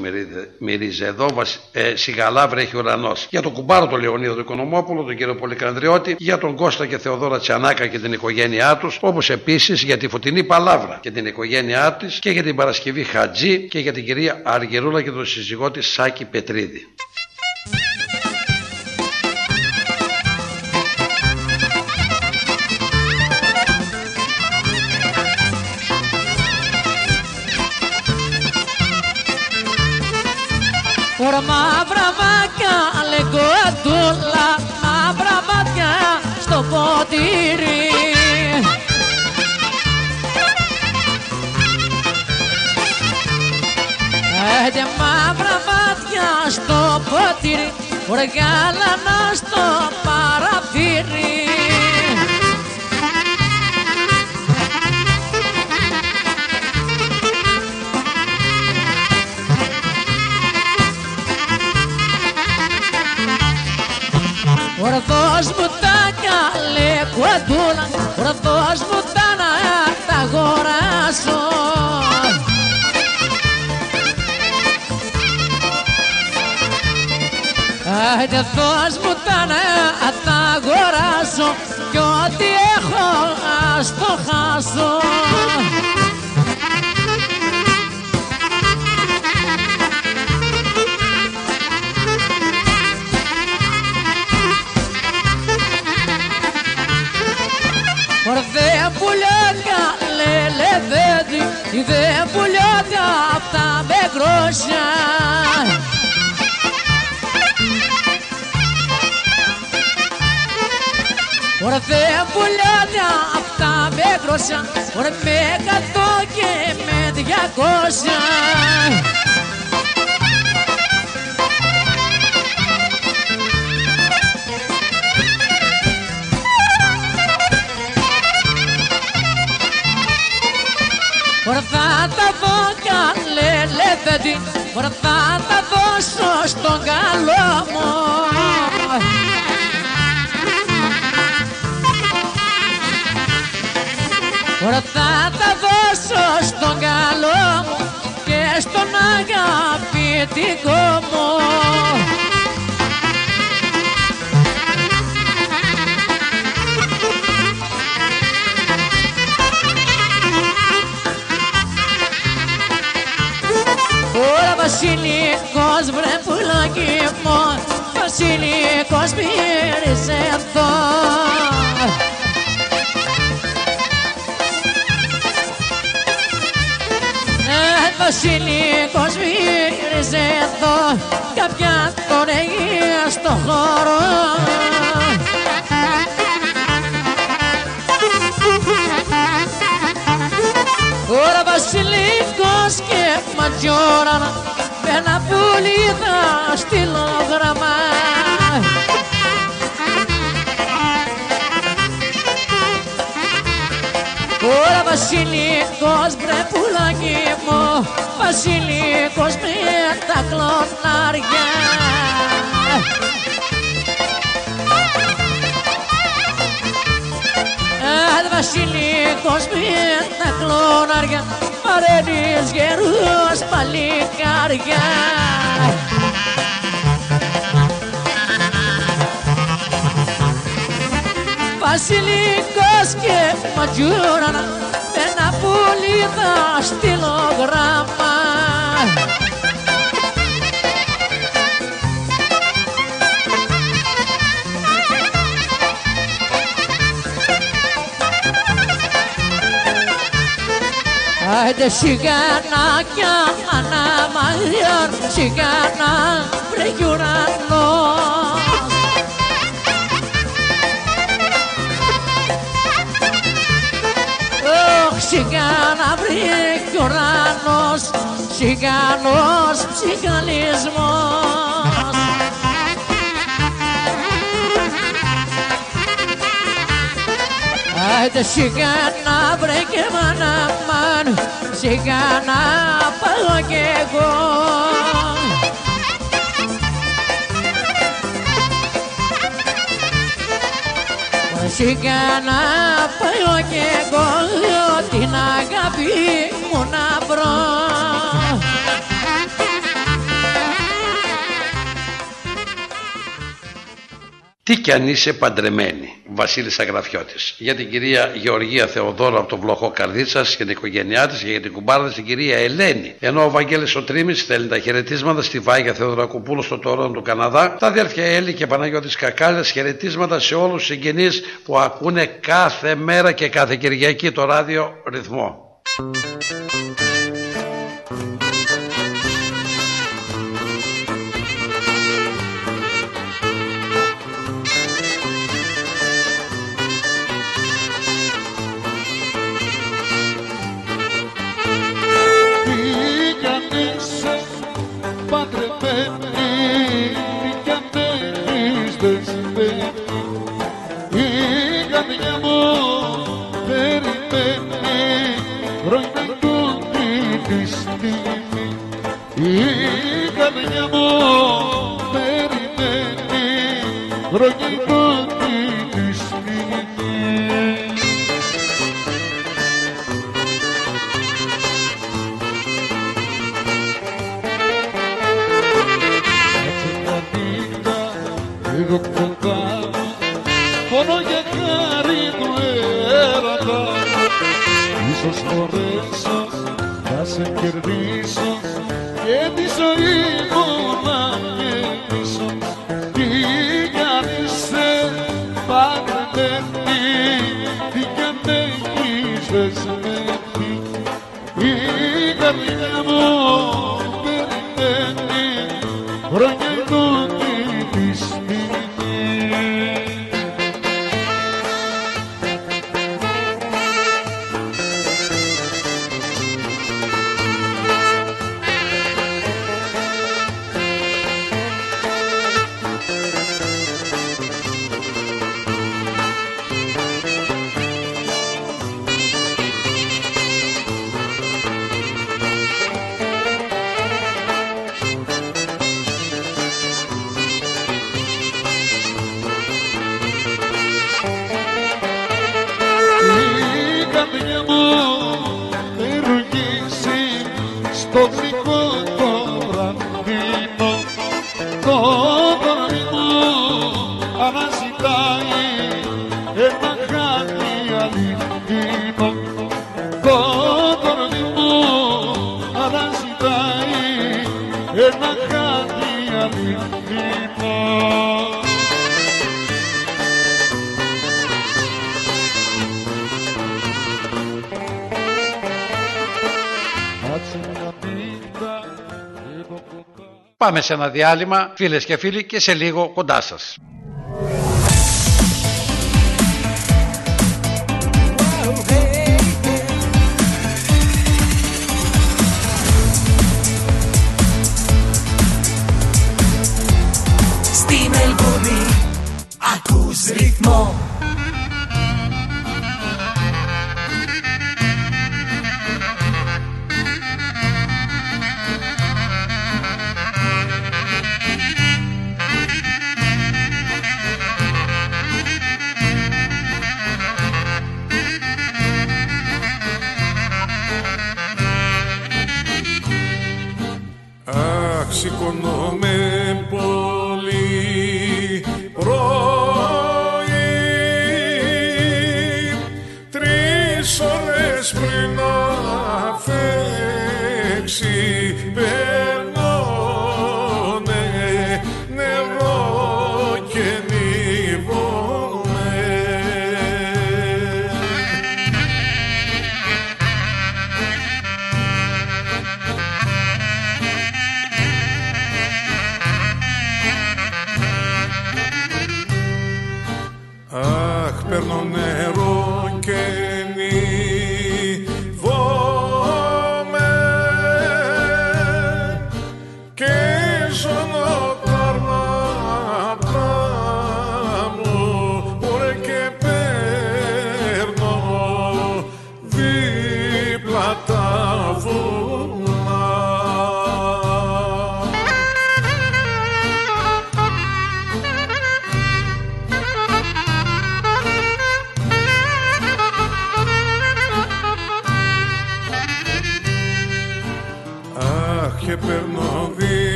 μυρίζει εδώ, βασ, ε, σιγαλά βρέχει ουρανός. Για τον κουμπάρο τον Λεωνίδο του Οικονομόπουλο, τον κύριο Πολυκανδριώτη, για τον Κώστα και Θεοδόρα Τσιανάκα και την οικογένειά τους, όπως επίσης για τη Φωτεινή Παλάβρα και την οικογένειά της και για την Παρασκευή Χατζή και για την κυρία Αργυρούλα και τον σύζυγό της Σάκη Πετρίδη. οργάλανα στο παραθύρι Ορθός μου τα καλέ κουαντούλα, ορθός μου τα Άιντε δώσ' μου τα να τα αγοράσω Κι ό,τι έχω ας το χάσω. Δεν πουλιάται λέλε δέντη Δεν πουλιάται αυτά με γρόσια. Ωρα δεν πουλιάται αυτά με γρόσια Ωρα με εκατό και με διακόσια. Ωρα θα τα δω καλέ λεφέντη Ωρα θα τα δώσω στον καλό μου Ωρα θα τα δώσω στον καλό μου Και στον αγαπητικό μου. Ωρα βασιλικός βρε πουλάκι μου Βασιλικός πήρες εδώ Ε, Βασιλικός πήρες εδώ Κάποια τον έγινε στο χώρο. Ωρα βασιλικός και ματιόρανα με ένα πουλί θα στείλω γραμμά βασιλικός μπρε πουλάκι μου βασιλικός με τα κλονάρια. Αν βασιλικός με τα κλονάρια παρένεις γερούς παλικάρια. Βασιλικός και ματζούρανα με ένα πουλί θα στείλω γράμμα Άιντε σιγανάκια αναμαγιόν σιγανά βρέχει ουρανός Ωχ, σιγάνα βρήκε ο ουρανός, σιγανός ψυχαλισμός. Άιντε σιγάνα βρήκε μάνα μάν, σιγάνα πάω κι εγώ. Σιγά να πάω κι εγώ την αγάπη Τι κι αν είσαι παντρεμένη, Βασίλης Αγραφιώτης. Για την κυρία Γεωργία Θεοδόρα από το Βλοχό Καρδίτσας και την οικογένειά της και για την κουμπάρα της την κυρία Ελένη. Ενώ ο Βαγγέλης ο Τρίμης στέλνει τα χαιρετίσματα στη Βάγια Θεοδωρακοπούλου στο Τωρόν του Καναδά. Τα αδέρφια Έλλη και Παναγιώτης Κακάλιας χαιρετίσματα σε όλους τους συγγενείς που ακούνε κάθε μέρα και κάθε Κυριακή το ράδιο ρυθμό. καρδιά μου περιμένει χρονικότη κοντά μου πόνο για χάρη του έρωτα. Ίσως χωρέσω να σε κερδίσω και τη ζωή μου να γεμίσω σε ένα διάλειμμα φίλες και φίλοι και σε λίγο κοντά σας. Σηκωνόμαι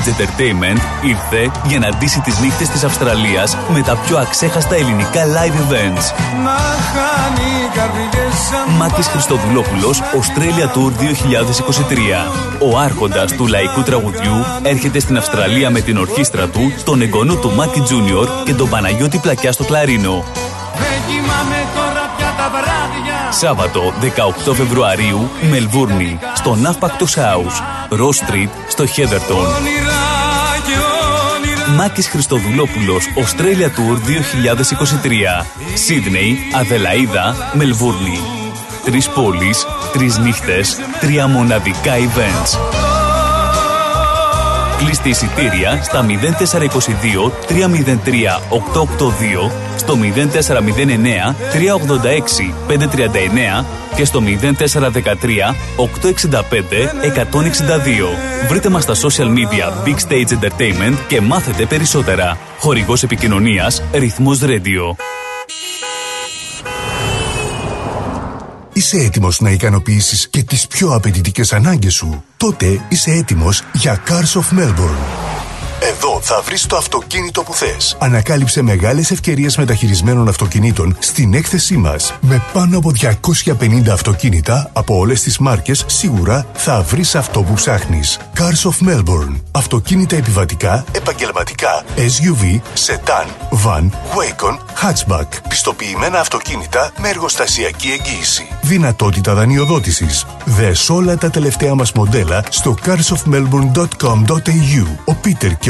Big Stage Entertainment ήρθε για να ντύσει τις νύχτες της Αυστραλίας με τα πιο αξέχαστα ελληνικά live events. Να χάνει καρδιές Μάκης Χριστοδουλόπουλος, Australia Tour 2023. Ο άρχοντας του λαϊκού τραγουδιού έρχεται στην Αυστραλία με την ορχήστρα του, τον εγγονό του Μάκη Τζούνιορ και τον Παναγιώτη Πλακιά στο κλαρίνο. Δεν κοιμάμαι τώρα πια τα βράδια Σάββατο 18 Φεβρουαρίου, Μελβούρνη, στο Ναύπακτος House, Ross Street, στο Χέδερτον. Όνειρα και όνειρα Μάκης Χριστοδουλόπουλος, Australia Tour 2023. Σίδνεϊ, Αδελαίδα, Μελβούρνη. Τρεις πόλεις, τρεις νύχτες, τρία μοναδικά events. Κλείστε εισιτήρια στα 0422 303 882, στο 0409 386 539 και στο 0413 865 162. Βρείτε μας στα social media Big Stage Entertainment και μάθετε περισσότερα. Χορηγός επικοινωνίας Ρυθμός Radio. Είσαι έτοιμος να ικανοποιήσεις και τις πιο απαιτητικές ανάγκες σου; Τότε είσαι έτοιμος για Cars of Melbourne. Εδώ θα βρεις το αυτοκίνητο που θες. Ανακάλυψε μεγάλες ευκαιρίες μεταχειρισμένων αυτοκινήτων στην έκθεσή μας. Με πάνω από 250 αυτοκίνητα από όλες τις μάρκες, σίγουρα θα βρεις αυτό που ψάχνεις. Cars of Melbourne. Αυτοκίνητα επιβατικά, επαγγελματικά, SUV, sedan, van, wagon, hatchback. Πιστοποιημένα αυτοκίνητα με εργοστασιακή εγγύηση. Δυνατότητα δανειοδότησης. Δες όλα τα τελευταία μας μοντέλα στο carsofmelbourne.com.au. Ο Πίτερ και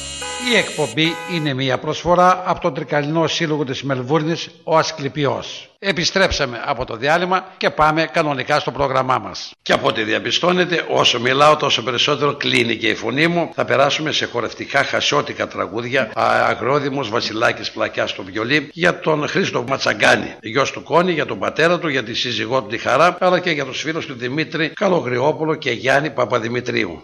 Η εκπομπή είναι μια προσφορά από τον Τρικαλινό Σύλλογο της Μελβούρνης, ο Ασκληπιός. Επιστρέψαμε από το διάλειμμα και πάμε κανονικά στο πρόγραμμά μας. Και από ό,τι διαπιστώνετε, όσο μιλάω τόσο περισσότερο κλείνει και η φωνή μου. Θα περάσουμε σε χορευτικά χασιώτικα τραγούδια. Α, Αγρόδημος Βασιλάκης Πλακιάς στο βιολί για τον Χρήστο Ματσαγκάνη, γιος του Κόνη, για τον πατέρα του, για τη σύζυγό του τη Χαρά, αλλά και για τους φίλους του Δημήτρη Καλογριόπουλο και Γιάννη Παπαδημητρίου.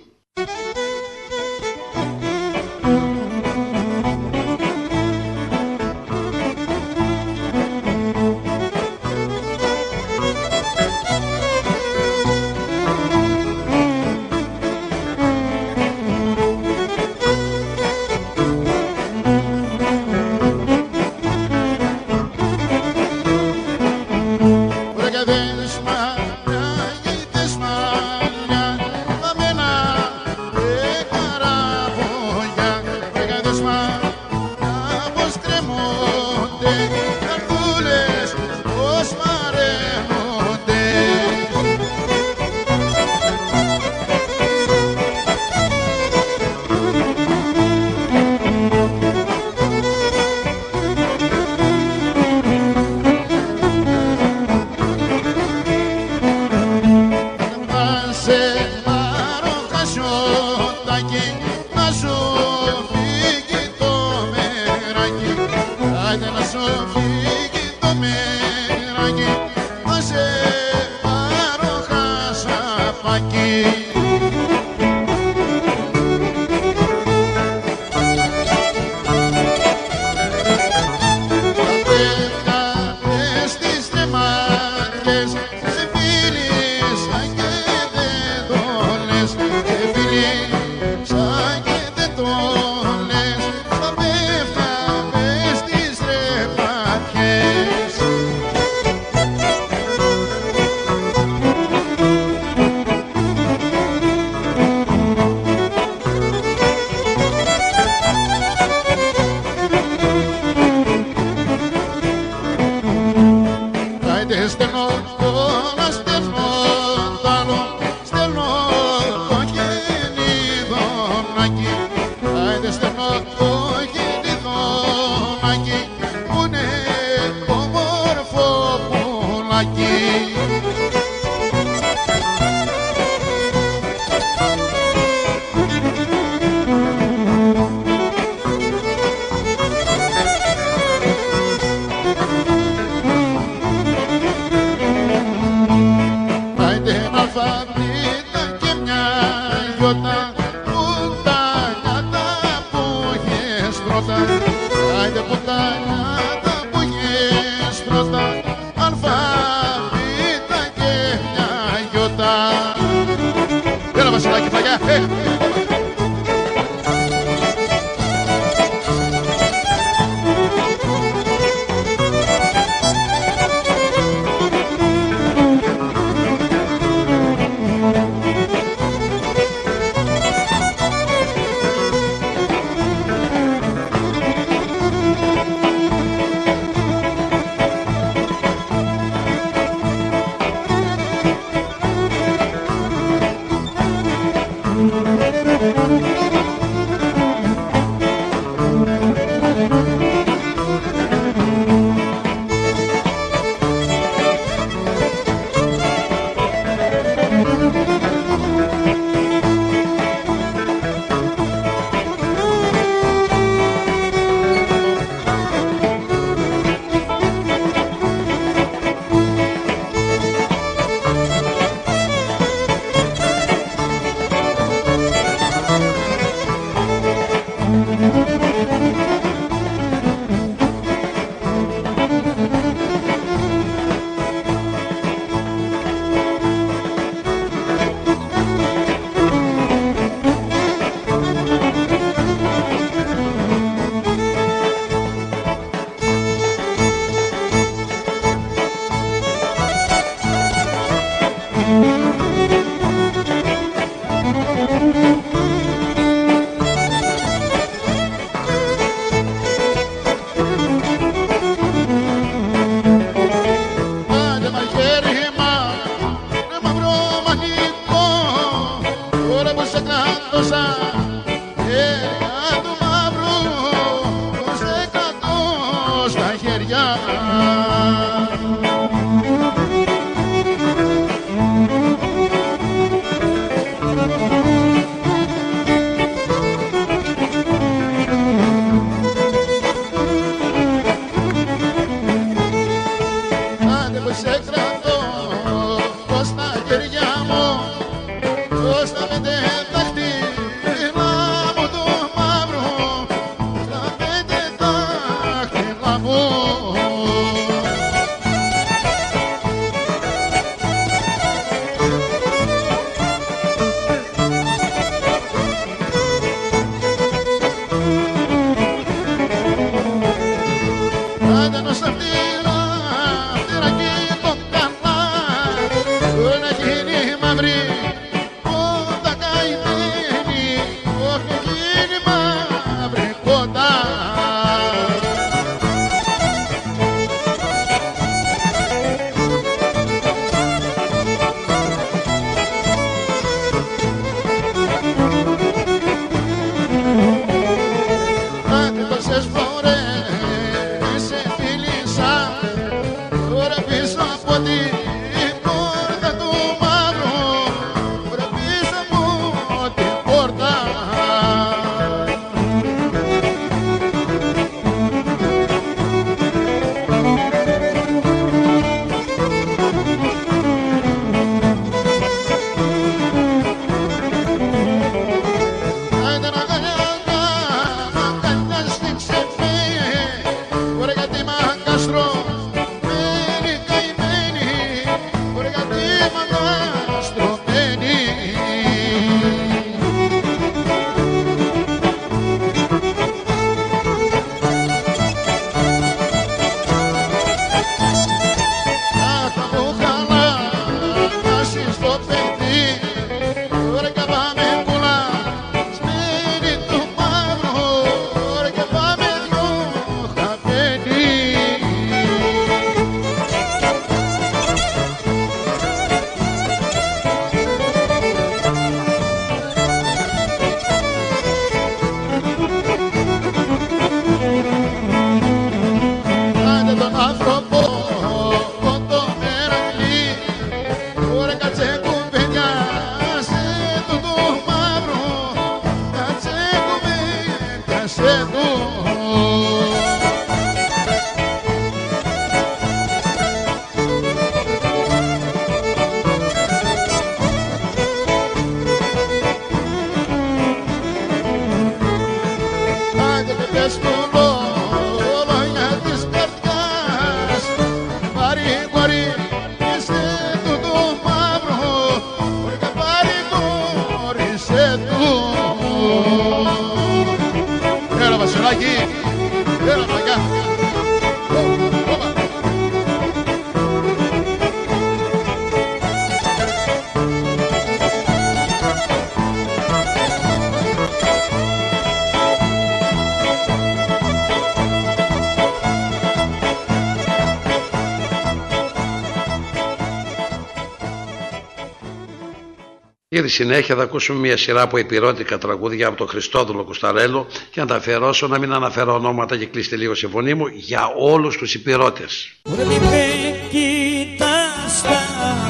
Στη συνέχεια θα ακούσουμε μια σειρά από υπηρώτικα τραγούδια από τον Χριστόδουλο Κουσταρέλο και να τα αφιερώσω να μην αναφέρω ονόματα και κλείστε λίγο σε φωνή μου για όλους τους υπηρώτες. Ρε μη με κοιτάς στα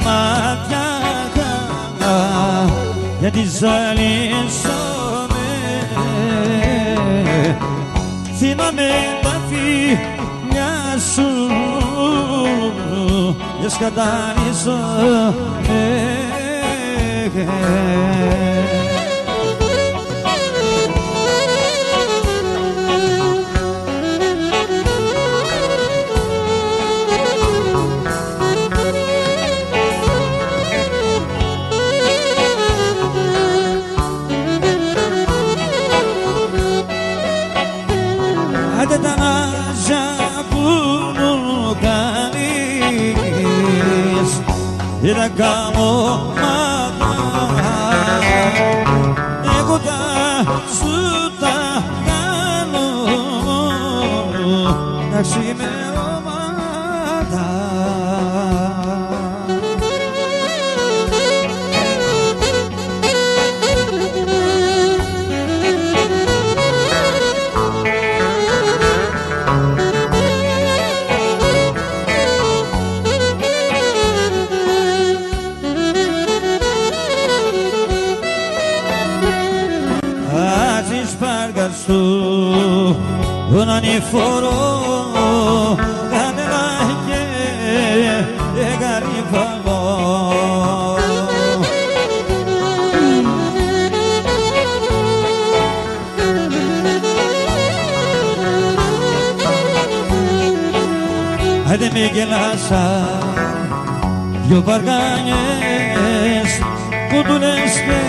μάτια καλά γιατί ζαλίζομαι Θυμάμαι τα φιλιά σου και σκατανίζομαι Άντε τον ανηφόρο κανένα και εγαρυφαλό Άντε με γελάσα δυο βαργάνιες που του λες και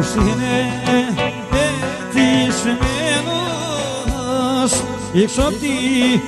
πως είναι πετυσμένος έξω απ' την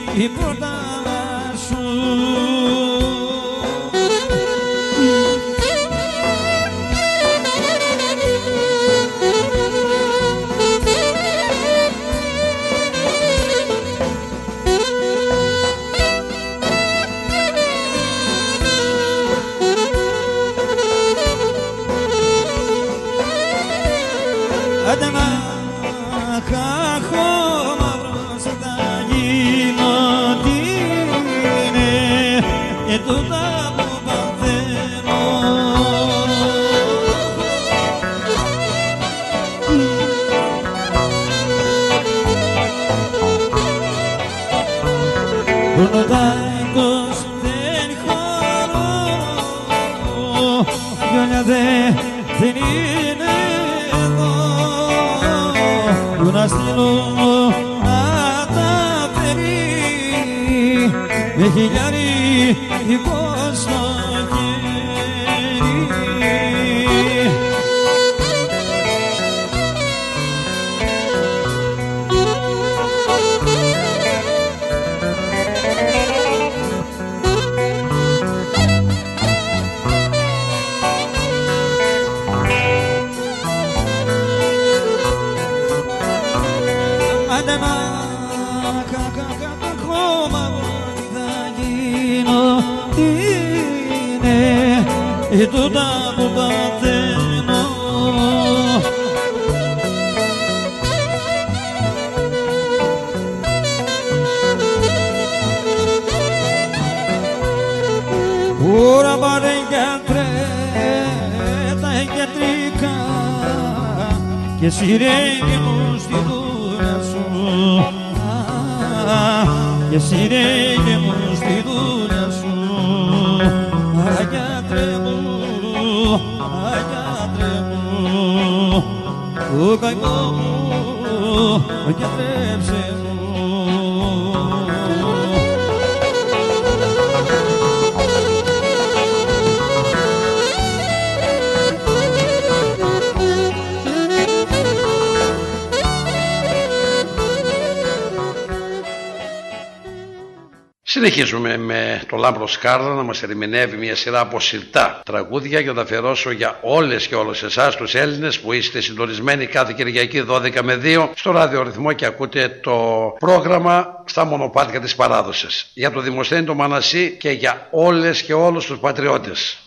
το Λάμπρο Σκάρδο να μας ερμηνεύει μια σειρά από συρτά τραγούδια για να αφιερώσω για όλες και όλους εσάς τους Έλληνες που είστε συντονισμένοι κάθε Κυριακή 12 με 2 στο Ράδιο Ρυθμό και ακούτε το πρόγραμμα στα μονοπάτια της παράδοσης. Για το Δημοσθένη, το Μανασή και για όλες και όλους τους πατριώτες.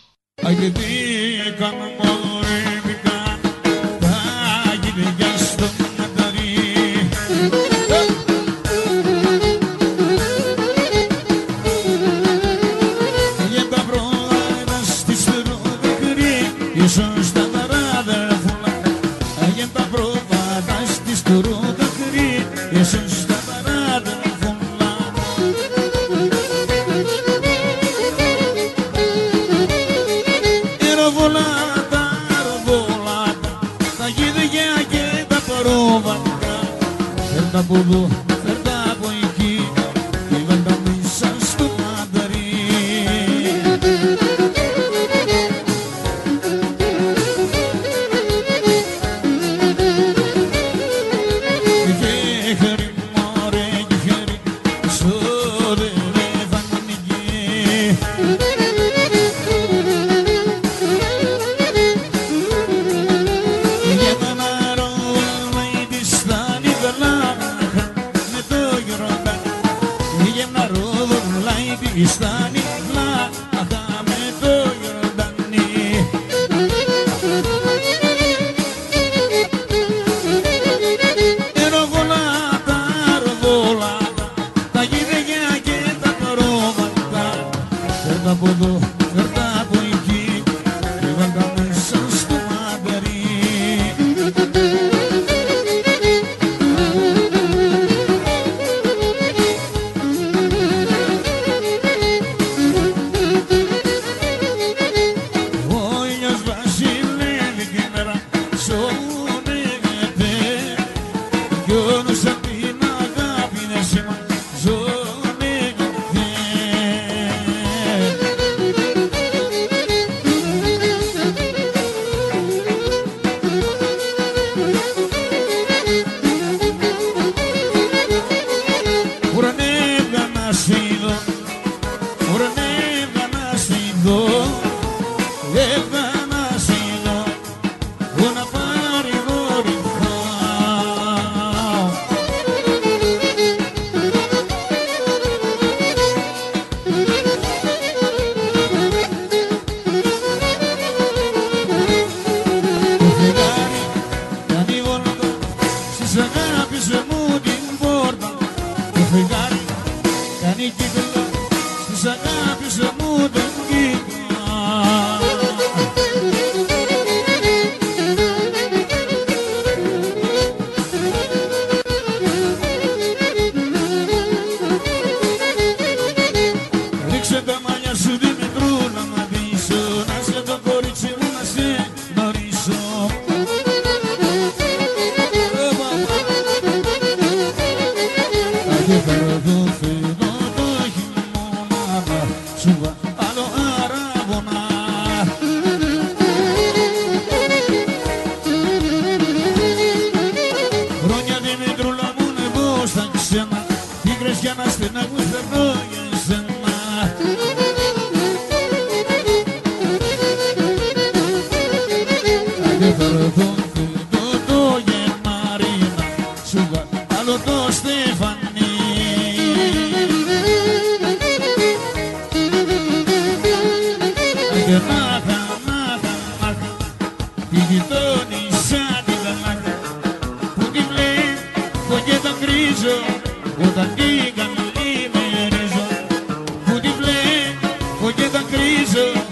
Έχω και τα κρίζω όταν πήγα με ρίζο Που τη βλέπω και τα κρίζω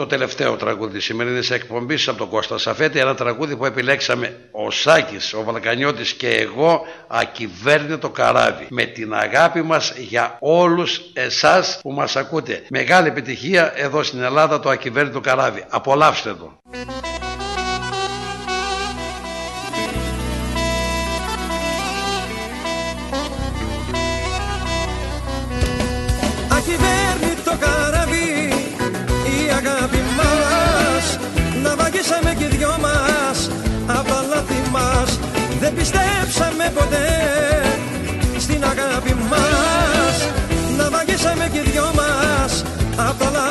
το τελευταίο τραγούδι της σημερινής εκπομπής από τον Κώστα Σαφέτη, ένα τραγούδι που επιλέξαμε ο Σάκης, ο Βαλκανιώτης και εγώ, ακυβέρνητο καράβι. Με την αγάπη μας για όλους εσάς που μας ακούτε. Μεγάλη επιτυχία εδώ στην Ελλάδα το ακυβέρνητο καράβι. Απολαύστε το. Πιστέψαμε ποτέ στην αγάπη μας. Να βαγίσαμε και δυο μας απ' τα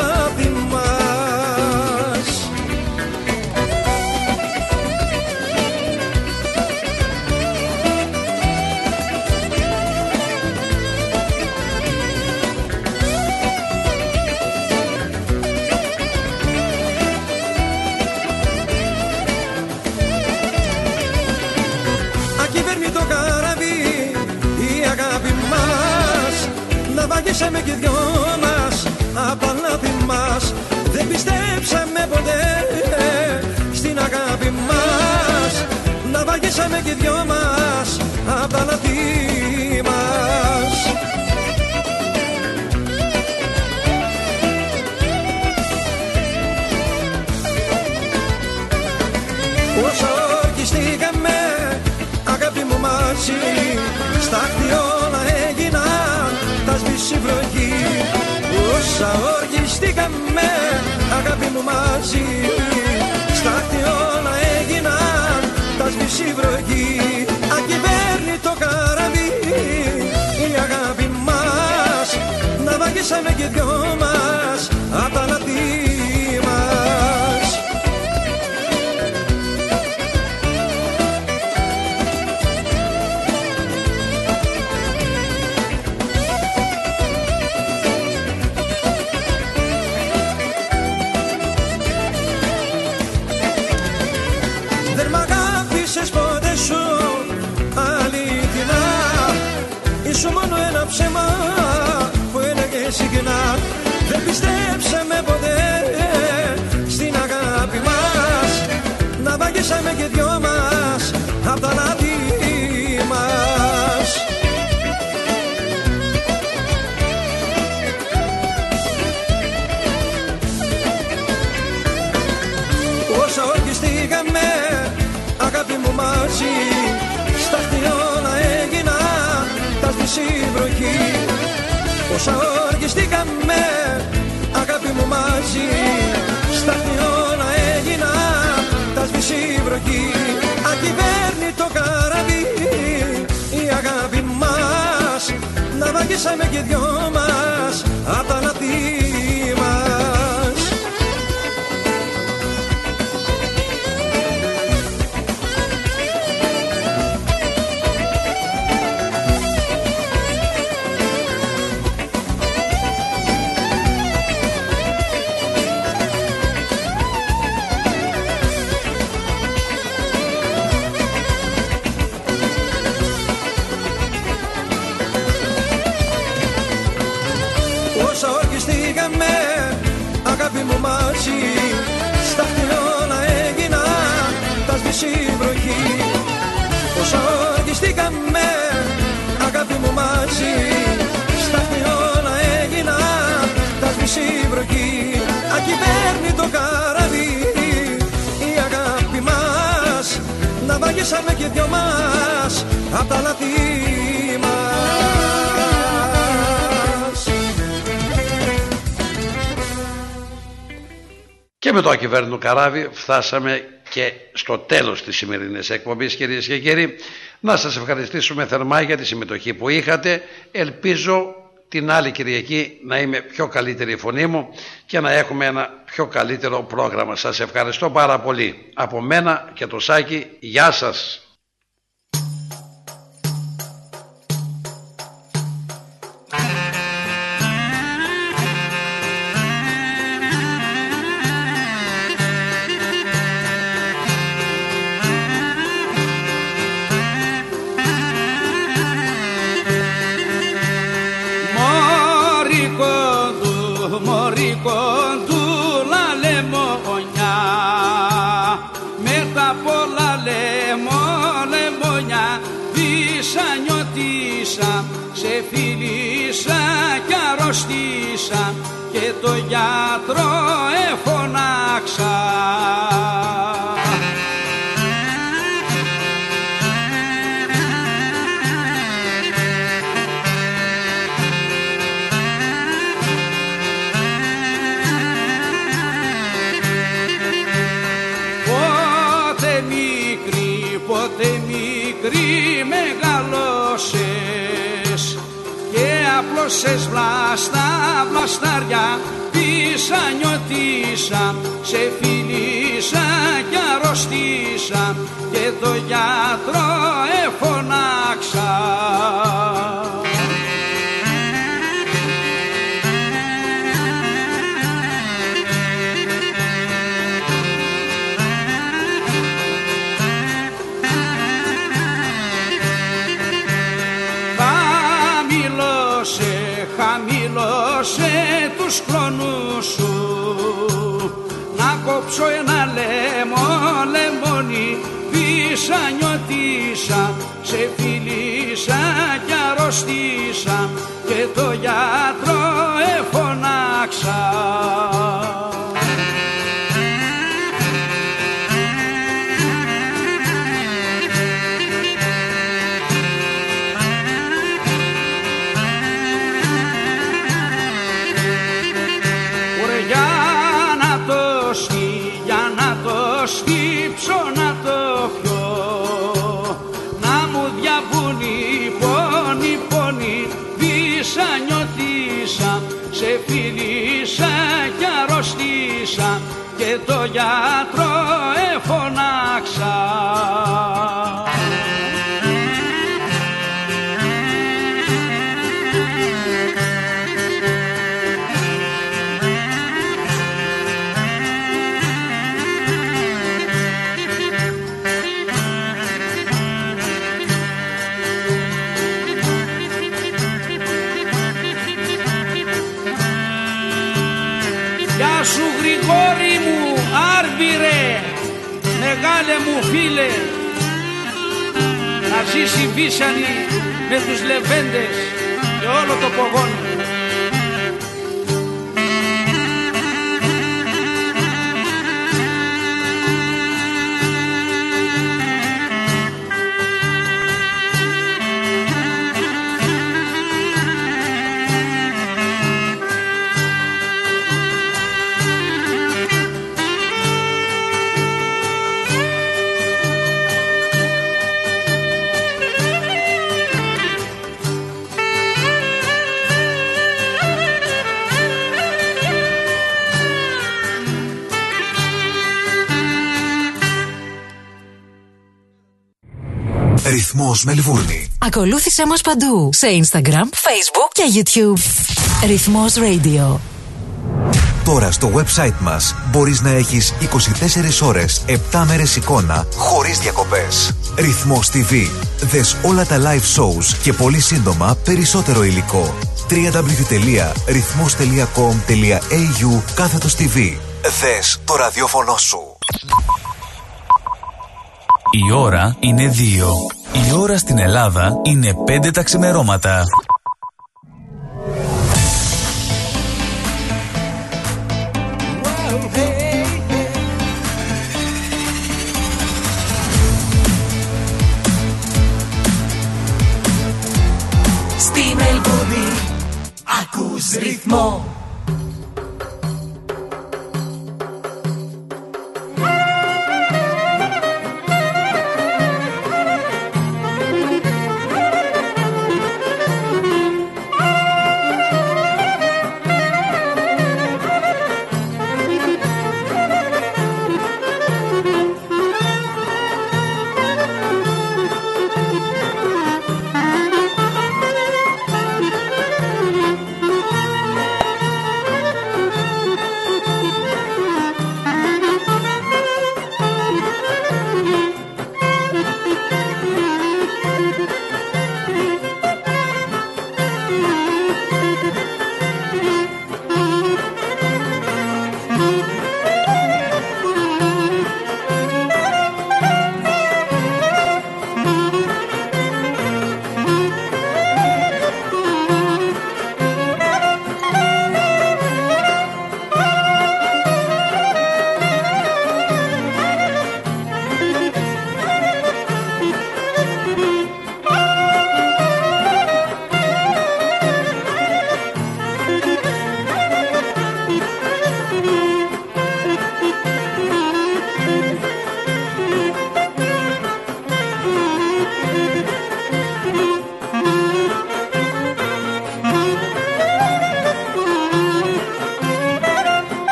Να βαγίσαμε και δυο μας απ' τα λάθη μας. Δεν πιστέψαμε ποτέ στην αγάπη μας. Να βαγίσαμε και δυο μας απ' τα λάθη μας Όσα ορκιστήκαμε αγάπη μου μαζί. Στάχτη όλα έγιναν τα σβήσει βροχή. Ακυβέρνητο καράβι η αγάπη μας Να βαγίσαμε και δυο μας απ' τα ψέμα που έλεγε συχνά Δεν πιστέψαμε ποτέ. Στην αγάπη μας Να βαγίσαμε και δυο μας απ' τα λάθη μας. Όσα ορκιστήκαμε αγάπη μου μαζί τα σβήσει βροχή Όσα ορκιστήκαμε αγάπη μου μαζί. Στάχτη όλα έγινα τα σβήσει βροχή Ακυβέρνητο καράβι η αγάπη μας Να βαγίσαμε και δυο μας απ' τα λαθή μου μαζί Στα χτυρώνα έγινα τα σβήσει η βροχή Ακυβέρνει το καράβι η αγάπη μας Να βαγίσαμε και δυο μας απ' τα λάθη μας. Και με το ακυβέρνητο καράβι φτάσαμε και στο τέλος της σημερινής εκπομπής κυρίες και κύριοι. Να σας ευχαριστήσουμε θερμά για τη συμμετοχή που είχατε. Ελπίζω την άλλη Κυριακή να είμαι πιο καλύτερη η φωνή μου και να έχουμε ένα πιο καλύτερο πρόγραμμα. Σας ευχαριστώ πάρα πολύ. Από μένα και το Σάκη, γεια σας. Σε φίλησα κι αρρωστήσα και το γιατρό εφωνάξα απλώσες βλάστα, βλαστάρια πίσα νιώτησα, σε φιλήσα κι αρρωστήσα και το γιατρό εφωνάξα. Να κόψω ένα λαιμό, λεμόνι Πίσα νιώτησα, σε φιλήσα κι αρρωστήσα Και το γιατρό εφωνάξα το γιατρό φίλε. Να ζήσει η Βίσανη με τους λεβέντες και όλο το πογόνι Ρυθμός Μελβούρνη. Ακολούθησέ μας παντού σε Instagram, Facebook και YouTube. Ρυθμός Radio. Τώρα στο website μας μπορείς να έχεις 24 ώρες, 7 μέρες εικόνα, χωρίς διακοπές. Ρυθμός TV. Δες όλα τα live shows και πολύ σύντομα περισσότερο υλικό. www.rythmos.com.au κάθετος TV. Δες το ραδιόφωνο σου. Η ώρα είναι δύο. Η ώρα στην Ελλάδα είναι πέντε τα ξημερώματα. Στη Μελβούνι ακούς ρυθμό